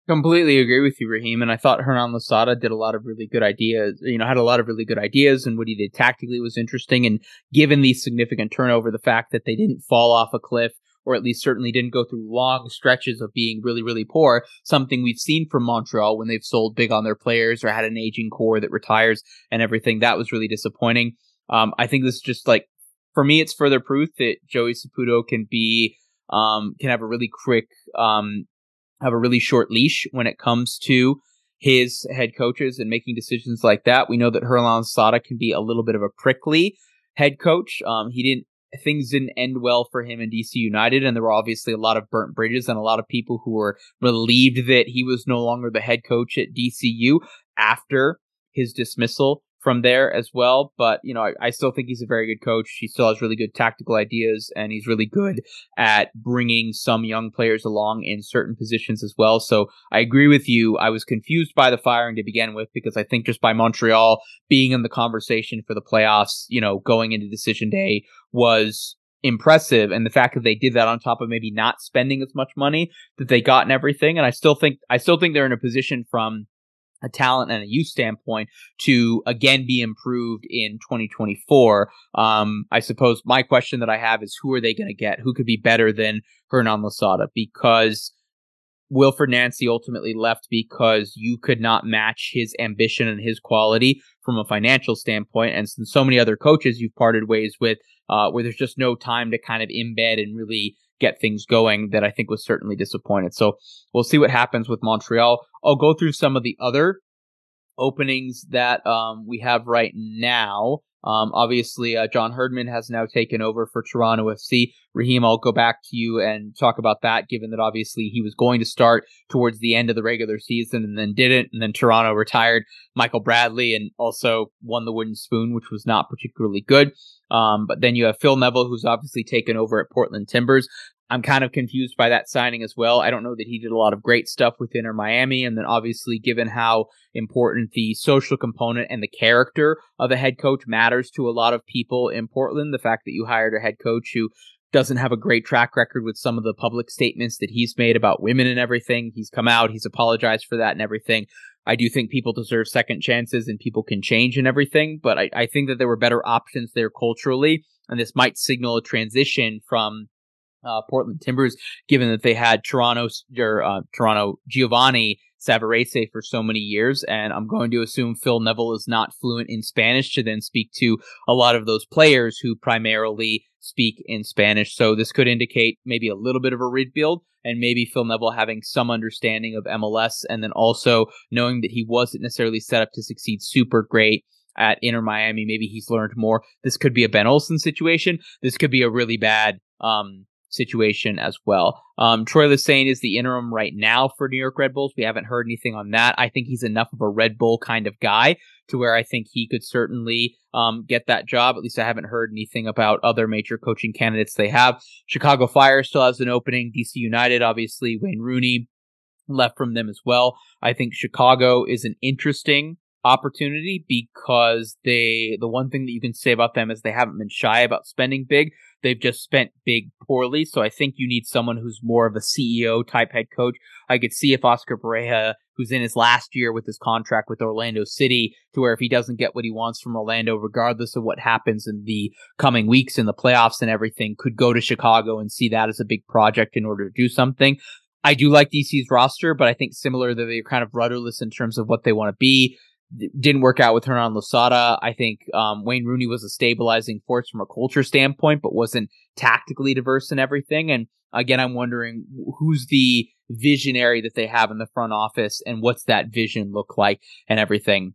Completely agree with you, Raheem. And I thought Hernan Losada did a lot of really good ideas, you know, had a lot of really good ideas. And what he did tactically was interesting. And given the significant turnover, the fact that they didn't fall off a cliff, or at least certainly didn't go through long stretches of being really, really poor, something we've seen from Montreal when they've sold big on their players or had an aging core that retires and everything. That was really disappointing. Um, I think this is just like, for me, it's further proof that Joey Saputo can be, um, can have a really quick, um, have a really short leash when it comes to his head coaches and making decisions like that. We know that Hernan Sada can be a little bit of a prickly head coach. Um, he didn't things didn't end well for him in DC United, and there were obviously a lot of burnt bridges and a lot of people who were relieved that he was no longer the head coach at DCU after his dismissal from there as well. But, you know, I, I, still think he's a very good coach. He still has really good tactical ideas and he's really good at bringing some young players along in certain positions as well. So I agree with you. I was confused by the firing to begin with because I think just by Montreal being in the conversation for the playoffs, you know, going into decision day was impressive and the fact that they did that on top of maybe not spending as much money that they got and everything and I still think I still think they're in a position from a talent and a youth standpoint to again be improved in 2024. Um, I suppose my question that I have is who are they going to get? Who could be better than Hernan Losada? Because Wilfried Nancy ultimately left because you could not match his ambition and his quality from a financial standpoint. And since so many other coaches you've parted ways with, uh, where there's just no time to kind of embed and really get things going that I think was certainly disappointed. So we'll see what happens with Montreal. I'll go through some of the other openings that um, we have right now. Um, obviously, uh, John Herdman has now taken over for Toronto FC. Raheem, I'll go back to you and talk about that, given that obviously he was going to start towards the end of the regular season and then didn't. And then Toronto retired Michael Bradley and also won the Wooden Spoon, which was not particularly good. Um, but then you have Phil Neville, who's obviously taken over at Portland Timbers. I'm kind of confused by that signing as well. I don't know that he did a lot of great stuff with Inter Miami. And then obviously, given how important the social component and the character of a head coach matters to a lot of people in Portland, the fact that you hired a head coach who doesn't have a great track record with some of the public statements that he's made about women and everything. He's come out, he's apologized for that and everything. I do think people deserve second chances and people can change and everything, but I, I think that there were better options there culturally. And this might signal a transition from uh, Portland Timbers, given that they had Toronto or uh, Toronto Giovanni Savarese for so many years, and I'm going to assume Phil Neville is not fluent in Spanish to then speak to a lot of those players who primarily speak in Spanish. So this could indicate maybe a little bit of a rebuild and maybe Phil Neville having some understanding of MLS and then also knowing that he wasn't necessarily set up to succeed super great at Inter Miami. Maybe he's learned more. This could be a Ben Olsen situation. This could be a really bad um, situation as well. Um, Troy Lesesne is the interim right now for New York Red Bulls. We haven't heard anything on that. I think he's enough of a Red Bull kind of guy to where I think he could certainly um, get that job. At least I haven't heard anything about other major coaching candidates they have. Chicago Fire still has an opening. DC United, obviously, Wayne Rooney left from them as well. I think Chicago is an interesting opportunity because they the one thing that you can say about them is they haven't been shy about spending big. They've just spent big poorly. So I think you need someone who's more of a CEO type head coach. I could see if Oscar Pareja, who's in his last year with his contract with Orlando City, to where if he doesn't get what he wants from Orlando, regardless of what happens in the coming weeks in the playoffs and everything, could go to Chicago and see that as a big project in order to do something. I do like DC's roster, but I think similar that they're kind of rudderless in terms of what they want to be didn't work out with Hernan Losada. I think um, Wayne Rooney was a stabilizing force from a culture standpoint, but wasn't tactically diverse in everything. And again, I'm wondering who's the visionary that they have in the front office and what's that vision look like and everything.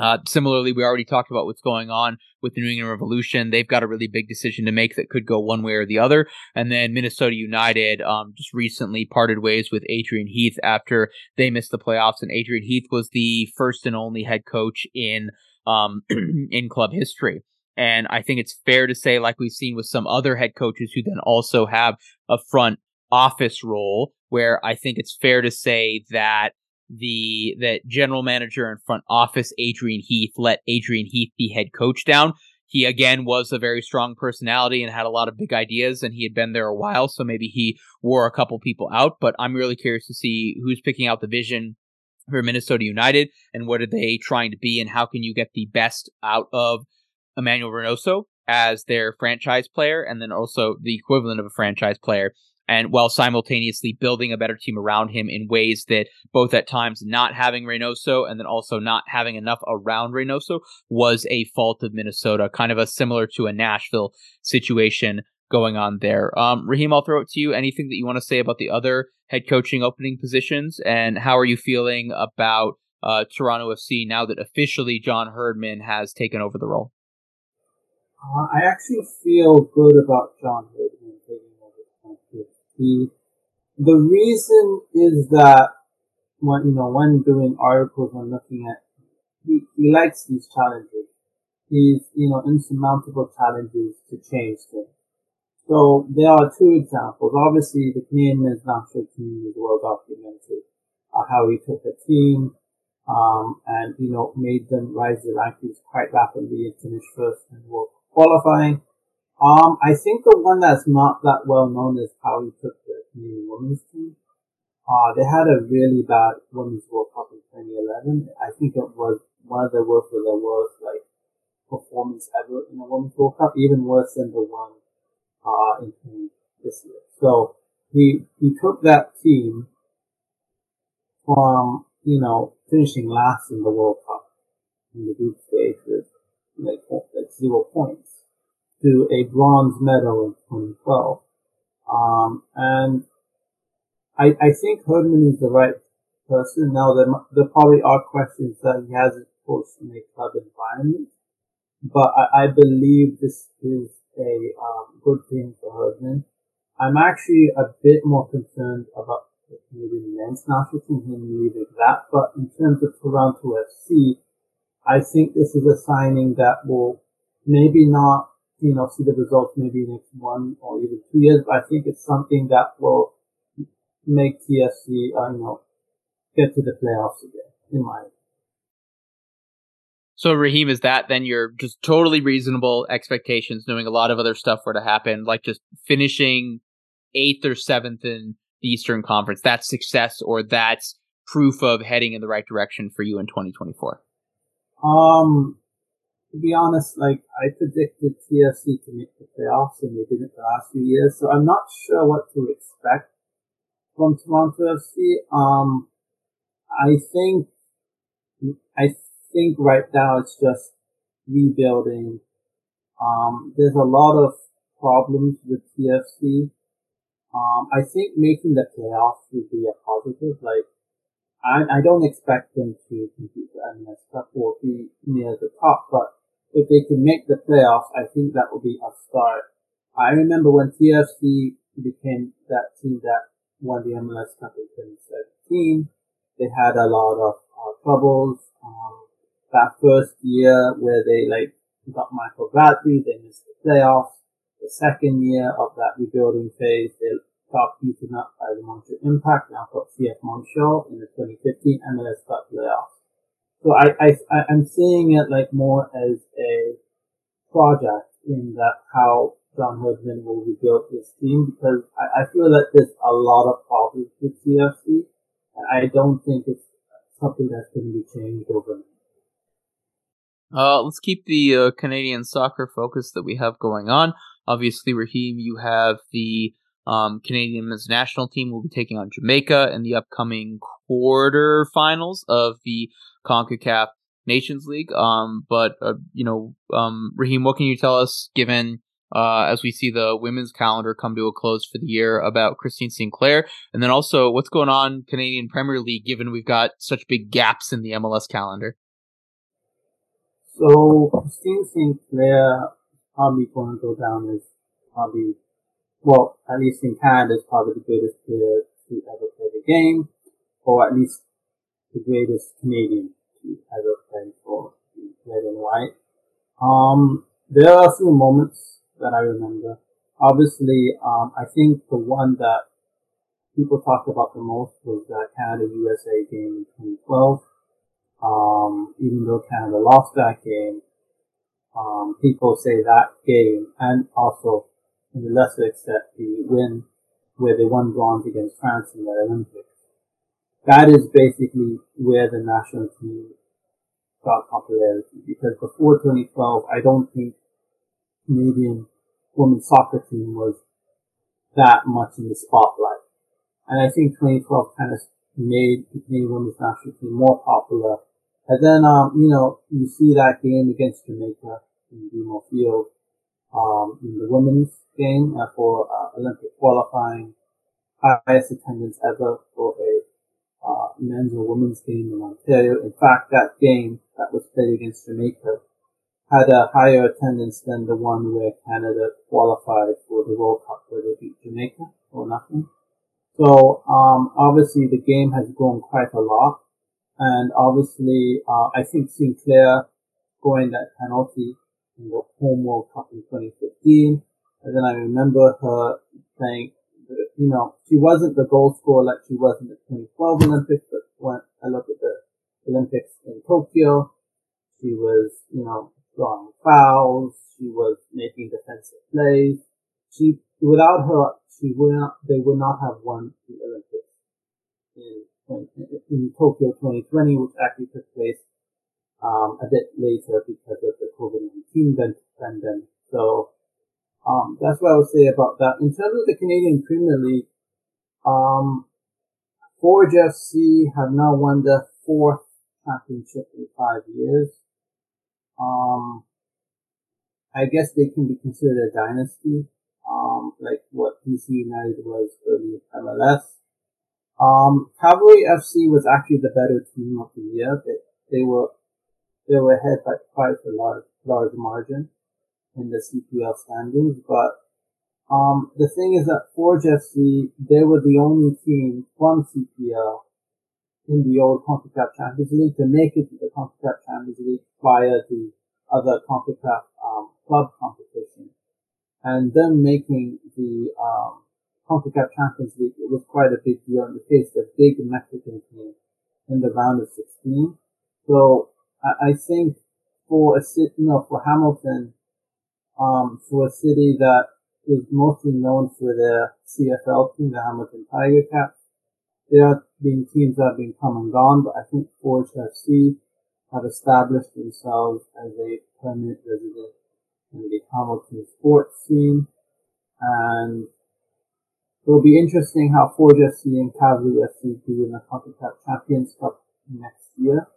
Uh, similarly, we already talked about what's going on with the New England Revolution. They've got a really big decision to make that could go one way or the other. And then Minnesota United um, just recently parted ways with Adrian Heath after they missed the playoffs. And Adrian Heath was the first and only head coach in um, in club history. And I think it's fair to say, like we've seen with some other head coaches who then also have a front office role, where I think it's fair to say that the that general manager and front office Adrian Heath let Adrian Heath be head coach down. He again was a very strong personality and had a lot of big ideas, and he had been there a while, so maybe he wore a couple people out. But I'm really curious to see who's picking out the vision for Minnesota United and what are they trying to be, and how can you get the best out of Emmanuel Reynoso as their franchise player, and then also the equivalent of a franchise player and while simultaneously building a better team around him in ways that both at times not having Reynoso and then also not having enough around Reynoso was a fault of Minnesota, kind of a similar to a Nashville situation going on there. Um, Raheem, I'll throw it to you. Anything that you want to say about the other head coaching opening positions, and how are you feeling about uh, Toronto FC now that officially John Herdman has taken over the role? Uh, I actually feel good about John Herdman the the reason is that when you know when doing articles and looking at he, he likes these challenges. These you know insurmountable challenges to change things. So there are two examples. Obviously, the Canadian men's national team is well documented. Uh, how he took a team um, and you know made them rise the rankings quite rapidly and finish first in world qualifying. Um, I think the one that's not that well known is how he took the Canadian women's team. Uh, they had a really bad women's World Cup in 2011. I think it was one of the worst of the worst, like, performance ever in a women's World Cup, even worse than the one, uh, in 20 this year. So, he, he took that team from, you know, finishing last in the World Cup in the group stage with, like, like zero points to a bronze medal in 2012. Um, and I, I think Herdman is the right person. Now, there, there probably are questions that he hasn't coached in a club environment, but I, I believe this is a um, good thing for Herdman. I'm actually a bit more concerned about the Canadian men's national team, him leaving that, but in terms of Toronto FC, I think this is a signing that will maybe not you know, see the results maybe next one or even two years. But I think it's something that will make TFC, uh, you know, get to the playoffs again, in my opinion. So Raheem, is that then your just totally reasonable expectations, knowing a lot of other stuff were to happen, like just finishing eighth or seventh in the Eastern Conference? That's success, or that's proof of heading in the right direction for you in 2024? Um, to be honest, like I predicted TFC to make the playoffs, and they didn't the last few years, so I'm not sure what to expect from Toronto FC. Um, I think, I think right now it's just rebuilding. Um, there's a lot of problems with TFC. Um, I think making the playoffs would be a positive. Like, I, I don't expect them to compete for MLS Cup or be near the top, but if they can make the playoffs, I think that will be a start. I remember when TFC became that team that won the MLS Cup in 2017, they had a lot of uh, troubles. Um, that first year where they like got Michael Bradley, they missed the playoffs. The second year of that rebuilding phase, they got beaten up by the Montreal Impact, now got CF Montreal in the 2015 MLS Cup playoffs. So I, I, I'm seeing it like more as a project in that how John Herdman will rebuild this team because I, I feel that there's a lot of problems with CFC. and I don't think it's something that's going to be changed overnight. Uh, let's keep the uh, Canadian soccer focus that we have going on. Obviously, Raheem, you have the um, Canadian men's national team will be taking on Jamaica in the upcoming quarterfinals of the CONCACAF Nations League. Um, but uh, you know, um, Raheem, what can you tell us, given uh, as we see the women's calendar come to a close for the year, about Christine Sinclair, and then also what's going on Canadian Premier League, given we've got such big gaps in the MLS calendar. So Christine Sinclair probably going to go down as probably, well, at least in Canada, is probably the greatest player to ever play the game, or at least the greatest Canadian to ever play for red and white. Um, there are a few moments that I remember. Obviously, um, I think the one that people talked about the most was that Canada USA game in 2012. Um, even though Canada lost that game, um, people say that game and also in the lesser extent the win where they won bronze against France in the Olympics. That is basically where the national team got popularity because before 2012, I don't think Canadian women's soccer team was that much in the spotlight. And I think 2012 kind of made the Canadian women's national team more popular and then, um, you know, you see that game against Jamaica in BMO Field, um, in the women's game uh, for uh, Olympic qualifying, highest attendance ever for a uh, men's or women's game in Ontario. In fact, that game that was played against Jamaica had a higher attendance than the one where Canada qualified for the World Cup where they beat Jamaica or nothing. So, um, obviously the game has grown quite a lot. And obviously, uh, I think Sinclair scoring that penalty in the home World Cup in 2015. And then I remember her saying, you know, she wasn't the goal scorer like she was in the 2012 Olympics, but when I look at the Olympics in Tokyo, she was, you know, drawing fouls. She was making defensive plays. She, without her, she would not, they would not have won the Olympics in in Tokyo 2020, which actually took place um, a bit later because of the COVID-19 pandemic. So um, that's what I would say about that. In terms of the Canadian Premier League, um, Forge FC have now won their fourth championship in five years. Um, I guess they can be considered a dynasty, um, like what DC United was early MLS. Um, Cavalry FC was actually the better team of the year. They, they were they were ahead by quite a large large margin in the CPL standings. But um, the thing is that Forge FC they were the only team from CPL in the old CONCACAF Champions League to make it to the CONCACAF Champions League via the other CONCACAF um, club competition. and them making the um, CONCACAF Champions League, it was quite a big deal in the case the big Mexican team in the round of 16. So I, I think for a you know, for Hamilton, um, for a city that is mostly known for their CFL team, the Hamilton Tiger Cats, there have been teams that have been come and gone, but I think Forge FC have established themselves as a permanent resident in the Hamilton sports scene. And it'll be interesting how Forge FC and Cavalry FC do in the CONCACAF Champions Cup next year.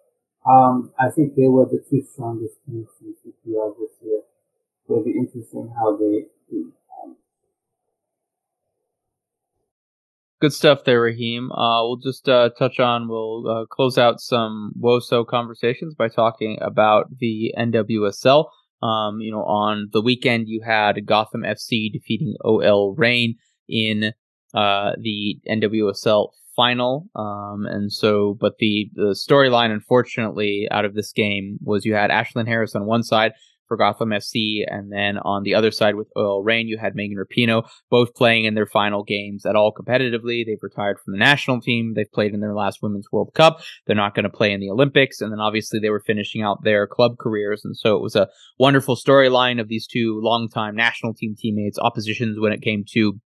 Um, I think they were the two strongest teams in CPL this it'll be interesting how they do. Good stuff there, Raheem. Uh, we'll just uh, touch on, we'll uh, close out some WOSO conversations by talking about the NWSL. Um, you know, on the weekend, you had Gotham FC defeating OL Reign in uh, the NWSL final. Um, and so, but the, the storyline, unfortunately, out of this game was you had Ashlyn Harris on one side for Gotham FC. And then on the other side with OL Reign, you had Megan Rapinoe, both playing in their final games at all competitively. They've retired from the national team. They've played in their last Women's World Cup. They're not going to play in the Olympics. And then obviously they were finishing out their club careers. And so it was a wonderful storyline of these two longtime national team teammates, oppositions when it came to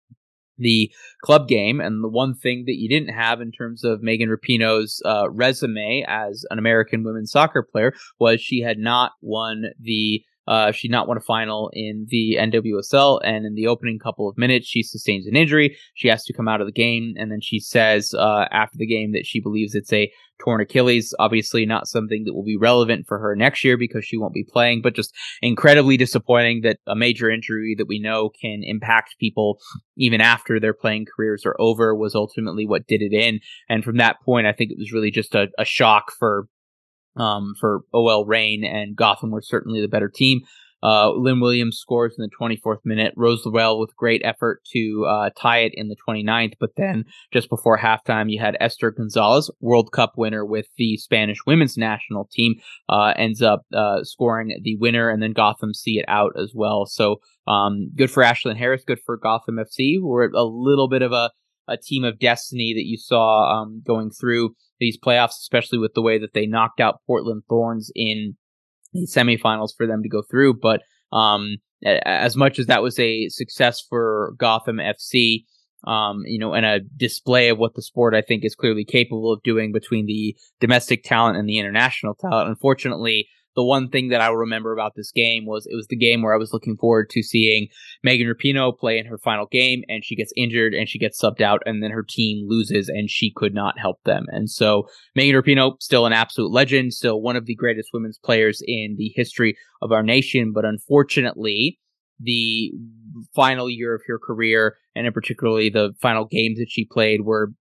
the club game. And the one thing that you didn't have in terms of Megan Rapinoe's uh, resume as an American women's soccer player was she had not won the uh, she not won a final in the NWSL, and in the opening couple of minutes, she sustains an injury. She has to come out of the game, and then she says uh, after the game that she believes it's a torn Achilles. Obviously, not something that will be relevant for her next year because she won't be playing, but just incredibly disappointing that a major injury that we know can impact people even after their playing careers are over was ultimately what did it in. And from that point, I think it was really just a, a shock for um, for OL Reign, and Gotham were certainly the better team. Uh, Lynn Williams scores in the 24th minute. Rose Lavelle with great effort to uh, tie it in the 29th. But then just before halftime, you had Esther Gonzalez, World Cup winner with the Spanish women's national team, uh, ends up uh, scoring the winner, and then Gotham see it out as well. So um, good for Ashlyn Harris, good for Gotham FC. We're a little bit of a, a team of destiny that you saw um, going through these playoffs, especially with the way that they knocked out Portland Thorns in the semifinals for them to go through. But um, as much as that was a success for Gotham FC, um, you know, and a display of what the sport I think is clearly capable of doing between the domestic talent and the international talent. Unfortunately, the one thing that I will remember about this game was it was the game where I was looking forward to seeing Megan Rapinoe play in her final game, and she gets injured and she gets subbed out, and then her team loses, and she could not help them. And so Megan Rapinoe, still an absolute legend, still one of the greatest women's players in the history of our nation, but unfortunately, the final year of her career, and in particularly the final games that she played, were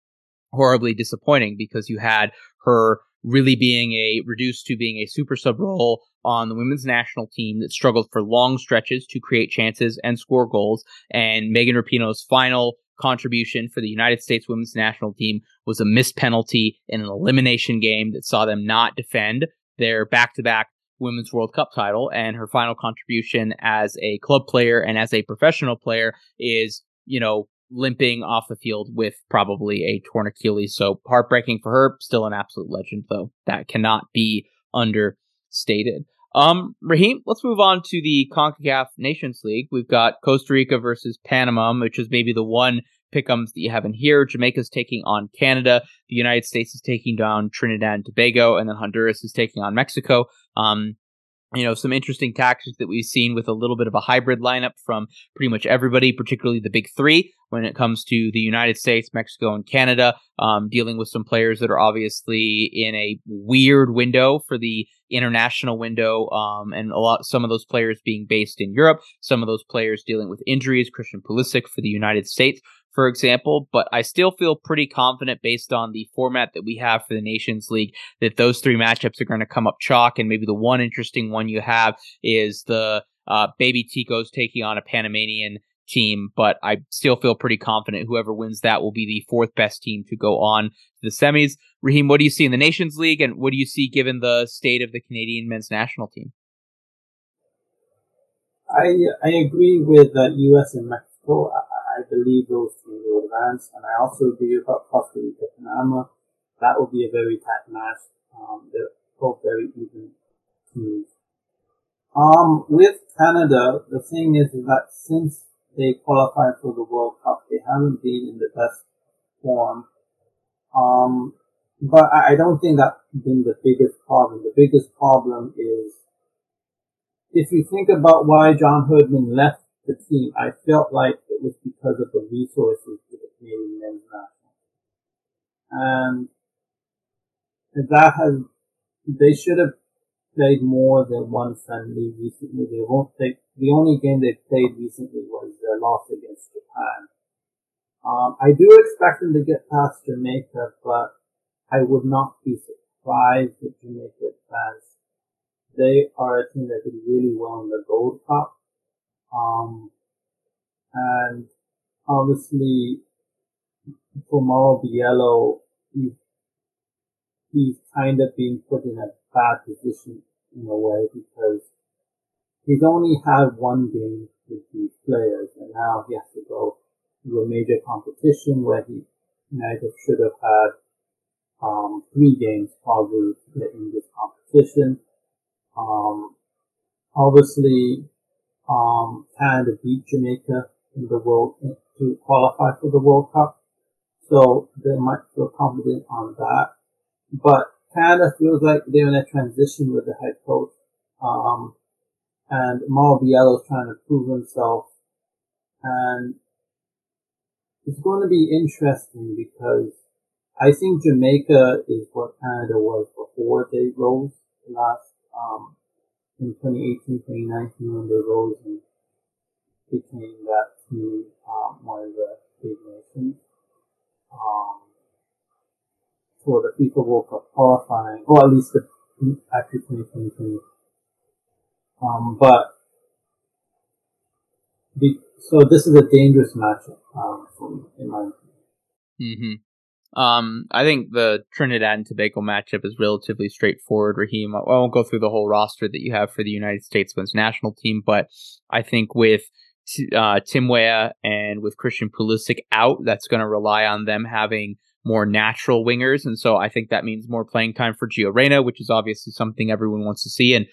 horribly disappointing because you had her really being a reduced to being a super sub role on the women's national team that struggled for long stretches to create chances and score goals. And Megan Rapinoe's final contribution for the United States women's national team was a missed penalty in an elimination game that saw them not defend their back to back women's World Cup title. And her final contribution as a club player and as a professional player is, you know, limping off the field with probably a torn Achilles. So heartbreaking for her. Still an absolute legend, though. That cannot be understated. Um, Raheem, let's move on to the CONCACAF Nations League. We've got Costa Rica versus Panama, which is maybe the one pickums that you have in here. Jamaica's taking on Canada. The United States is taking down Trinidad and Tobago, and then Honduras is taking on Mexico. Um, you know, some interesting tactics that we've seen with a little bit of a hybrid lineup from pretty much everybody, particularly the big three when it comes to the United States, Mexico, and Canada, um, dealing with some players that are obviously in a weird window for the international window, um, and a lot, some of those players being based in Europe, some of those players dealing with injuries, Christian Pulisic for the United States for example, but I still feel pretty confident based on the format that we have for the Nations League that those three matchups are going to come up chalk. And maybe the one interesting one you have is the uh, Baby Ticos taking on a Panamanian team, but I still feel pretty confident whoever wins that will be the fourth best team to go on to the semis. Raheem, what do you see in the Nations League, and what do you see given the state of the Canadian men's national team? I I agree with the U.S. and Mexico. I, I believe those teams will advance, and I also agree about Costa Rica, Panama. That will be a very tight match. Um, they're both very even teams. Um, with Canada, the thing is, is that since they qualified for the World Cup, they haven't been in the best form. Um, but I, I don't think that's been the biggest problem. The biggest problem is if you think about why John Herdman left the team, I felt like it was because of the resources to the Canadian men's national. And that has, they should have played more than one friendly recently. They won't take, the only game they played recently was their loss against Japan. Um, I do expect them to get past Jamaica, but I would not be surprised if Jamaica advanced they are a team that did really well in the Gold Cup. Um, and obviously for Mauro Biello, he's, he's kind of been put in a bad position in a way because he's only had one game with these players and now he has to go to a major competition where he have should have had um, three games probably in this competition. Um, obviously, um, Canada beat Jamaica in the world to qualify for the World Cup, so they might feel confident on that. But Canada feels like they're in a transition with the head coach, um, and Mauro is trying to prove himself, and it's going to be interesting because I think Jamaica is what Canada was before they rose last um, in 2018, 2019 when they rose and became that team, um, one of the big nations. Um, for the FIFA World Cup qualifying, or at least the, actually 2020, um, but so this is a dangerous matchup, um, from, in my opinion. Mm-hmm. Um, I think the Trinidad and Tobago matchup is relatively straightforward, Raheem. I won't go through the whole roster that you have for the United States men's national team, but I think with uh, Tim Weah and with Christian Pulisic out, that's going to rely on them having more natural wingers. And so I think that means more playing time for Gio Reyna, which is obviously something everyone wants to see. And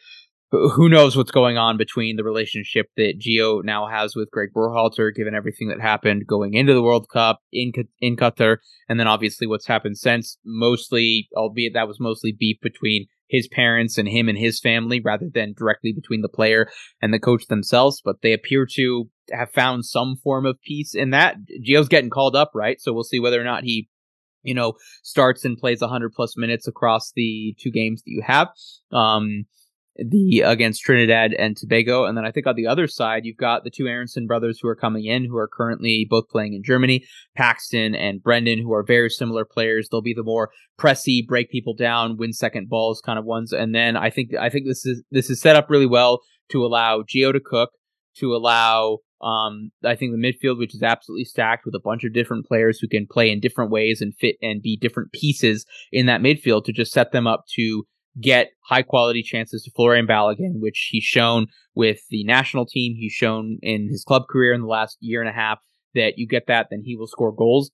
who knows what's going on between the relationship that Gio now has with Greg Berhalter, given everything that happened going into the World Cup in in Qatar, and then obviously what's happened since. Mostly, albeit that was mostly beef between his parents and him and his family, rather than directly between the player and the coach themselves. But they appear to have found some form of peace in that. Gio's getting called up, right? So we'll see whether or not he you know, starts and plays 100 plus minutes across the two games that you have. Um, the against Trinidad and Tobago. And then I think on the other side, you've got the two Aaronson brothers who are coming in, who are currently both playing in Germany, Paxton and Brenden, who are very similar players. They'll be the more pressy, break people down, win second balls kind of ones. And then I think I think this is this is set up really well to allow Gio to cook, to allow um, I think the midfield, which is absolutely stacked with a bunch of different players who can play in different ways and fit and be different pieces in that midfield to just set them up to get high quality chances to Folarin Balogun, which he's shown with the national team. He's shown in his club career in the last year and a half that you get that, then he will score goals.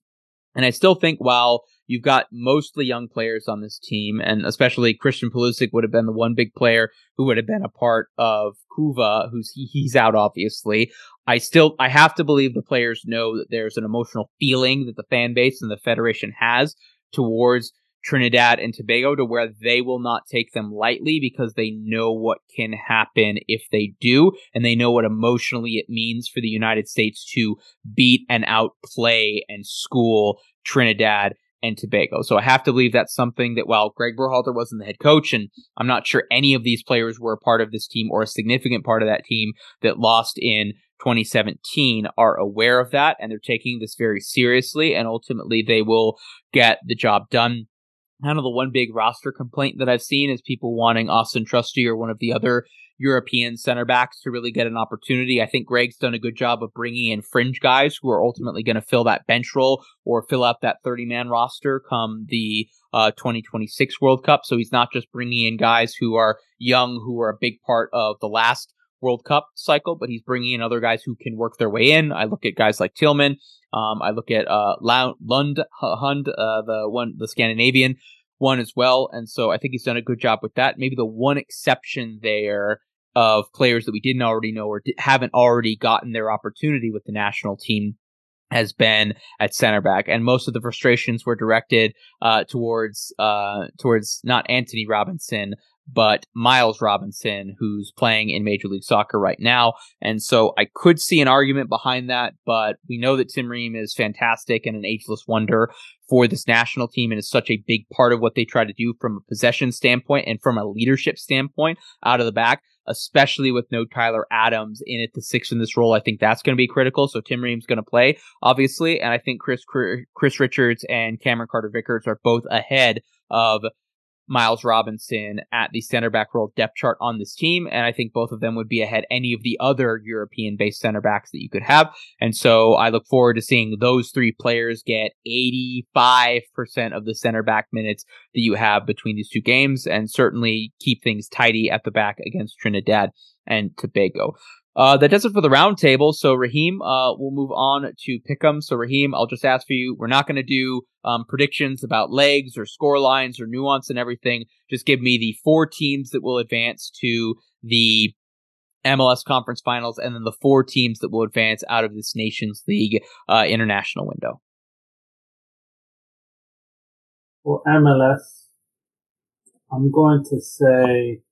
And I still think while you've got mostly young players on this team, and especially Christian Pulisic would have been the one big player who would have been a part of Couva, who's he, he's out obviously. I still I have to believe the players know that there's an emotional feeling that the fan base and the federation has towards Trinidad and Tobago to where they will not take them lightly because they know what can happen if they do, and they know what emotionally it means for the United States to beat and outplay and school Trinidad and Tobago. So I have to believe that's something that while Greg Berhalter wasn't the head coach, and I'm not sure any of these players were a part of this team or a significant part of that team that lost in 2017 are aware of that and they're taking this very seriously and ultimately they will get the job done kind of the one big roster complaint that I've seen is people wanting Auston Trusty or one of the other European center backs to really get an opportunity. I think Greg's done a good job of bringing in fringe guys who are ultimately going to fill that bench role or fill out that 30 man roster come the uh, 2026 World Cup. So he's not just bringing in guys who are young, who are a big part of the last World Cup cycle, but he's bringing in other guys who can work their way in. I look at guys like Tillman. Um, I look at uh, Lund Hund, uh, the one, the Scandinavian one as well, and so I think he's done a good job with that. Maybe the one exception there of players that we didn't already know or haven't already gotten their opportunity with the national team has been at center back, and most of the frustrations were directed uh, towards uh, towards not Antonee Robinson, but Miles Robinson, who's playing in Major League Soccer right now. And so I could see an argument behind that, but we know that Tim Ream is fantastic and an ageless wonder for this national team and is such a big part of what they try to do from a possession standpoint and from a leadership standpoint out of the back, especially with no Tyler Adams in at the six in this role. I think that's going to be critical. So Tim Ream's going to play, obviously. And I think Chris, Chris Richards and Cameron Carter Vickers are both ahead of Miles Robinson at the center back role depth chart on this team. And I think both of them would be ahead any of the other European based center backs that you could have. And so I look forward to seeing those three players get 85% of the center back minutes that you have between these two games and certainly keep things tidy at the back against Trinidad and Tobago. Uh, that does it for the roundtable. So Raheem, uh, we'll move on to pick'em. So Raheem, I'll just ask for you. We're not going to do um, predictions about legs or score lines or nuance and everything. Just give me the four teams that will advance to the MLS Conference Finals, and then the four teams that will advance out of this Nations League uh, international window. For MLS, I'm going to say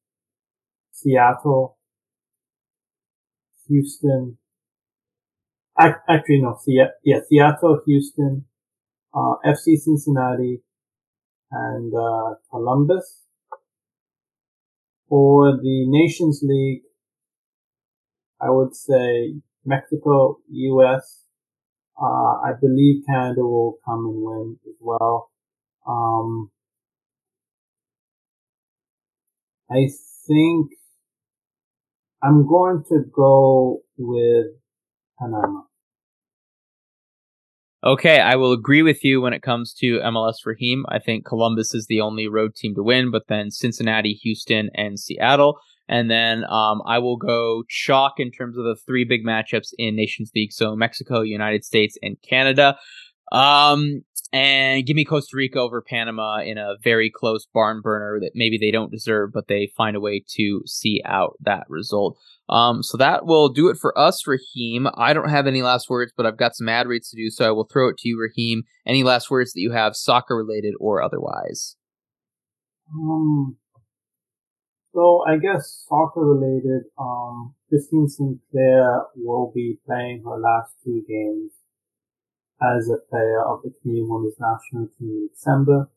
Seattle, Houston. Actually, no, yeah, Seattle, Houston, uh, FC Cincinnati, and uh, Columbus. For the Nations League, I would say Mexico, US. Uh, I believe Canada will come and win as well. Um, I think I'm going to go with Panama. Okay, I will agree with you when it comes to MLS Raheem. I think Columbus is the only road team to win, but then Cincinnati, Houston, and Seattle. And then um, I will go chalk in terms of the three big matchups in Nations League. So Mexico, United States, and Canada. Um, and give me Costa Rica over Panama in a very close barn burner that maybe they don't deserve, but they find a way to see out that result. Um, so that will do it for us, Raheem. I don't have any last words, but I've got some ad reads to do, so I will throw it to you, Raheem. Any last words that you have, soccer related or otherwise? Um, so I guess soccer related. Um, Christine Sinclair will be playing her last two games as a player of the Canadian Women's National Team in December.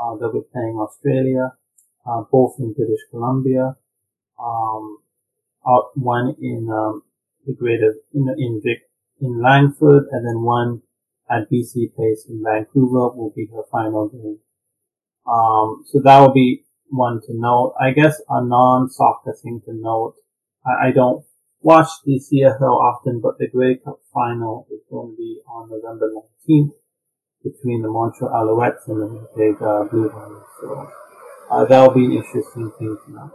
Uh, they'll be playing Australia, uh, both in British Columbia, um, one in um, the greater in in Vic, in Langford, and then one at BC Place in Vancouver will be her final game. Um, so that will be one to note. I guess a non-soccer thing to note. I, I don't watch the CFL often, but the Grey Cup final is going to be on November 19th between the Montreal Alouettes and the Winnipeg uh, Blue Hens. So uh, that'll be an interesting thing to know.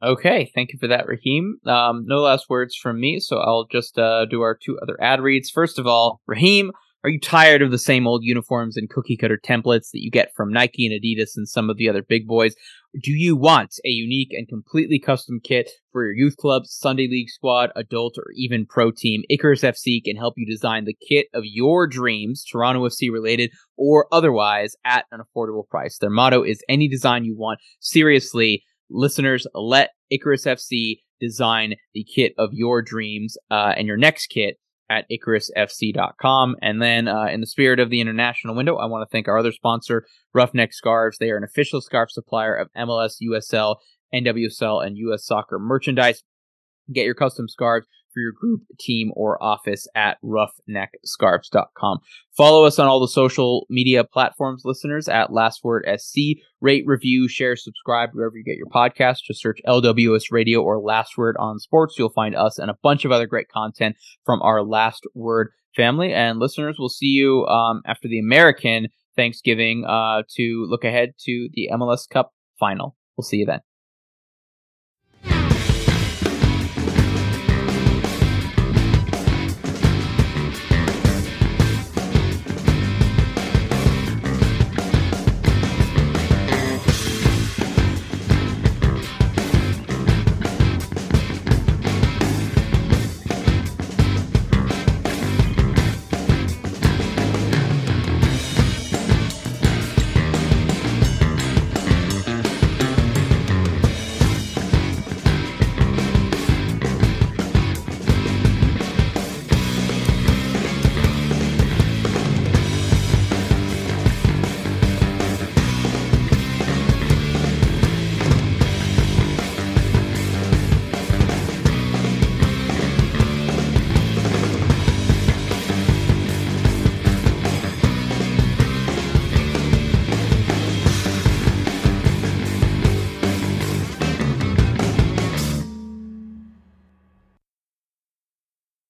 Okay, thank you for that, Raheem. Um, no last words from me, so I'll just uh, do our two other ad reads. First of all, Raheem, are you tired of the same old uniforms and cookie cutter templates that you get from Nike and Adidas and some of the other big boys? Do you want a unique and completely custom kit for your youth club, Sunday league squad, adult, or even pro team? Icarus FC can help you design the kit of your dreams, Toronto FC related or otherwise, at an affordable price. Their motto is any design you want. Seriously, listeners, let Icarus FC design the kit of your dreams uh, and your next kit at IcarusFC.com. And then, uh, in the spirit of the international window, I want to thank our other sponsor, Roughneck Scarves. They are an official scarf supplier of MLS, USL, NWSL, and US Soccer merchandise. Get your custom scarves for your group, team, or office at roughneckscarves.com. Follow us on all the social media platforms, listeners, at Last Word SC. Rate, review, share, subscribe wherever you get your podcast. Just search LWS Radio or Last Word on Sports. You'll find us and a bunch of other great content from our Last Word family. And listeners, we'll see you um, after the American Thanksgiving uh, to look ahead to the MLS Cup final. We'll see you then.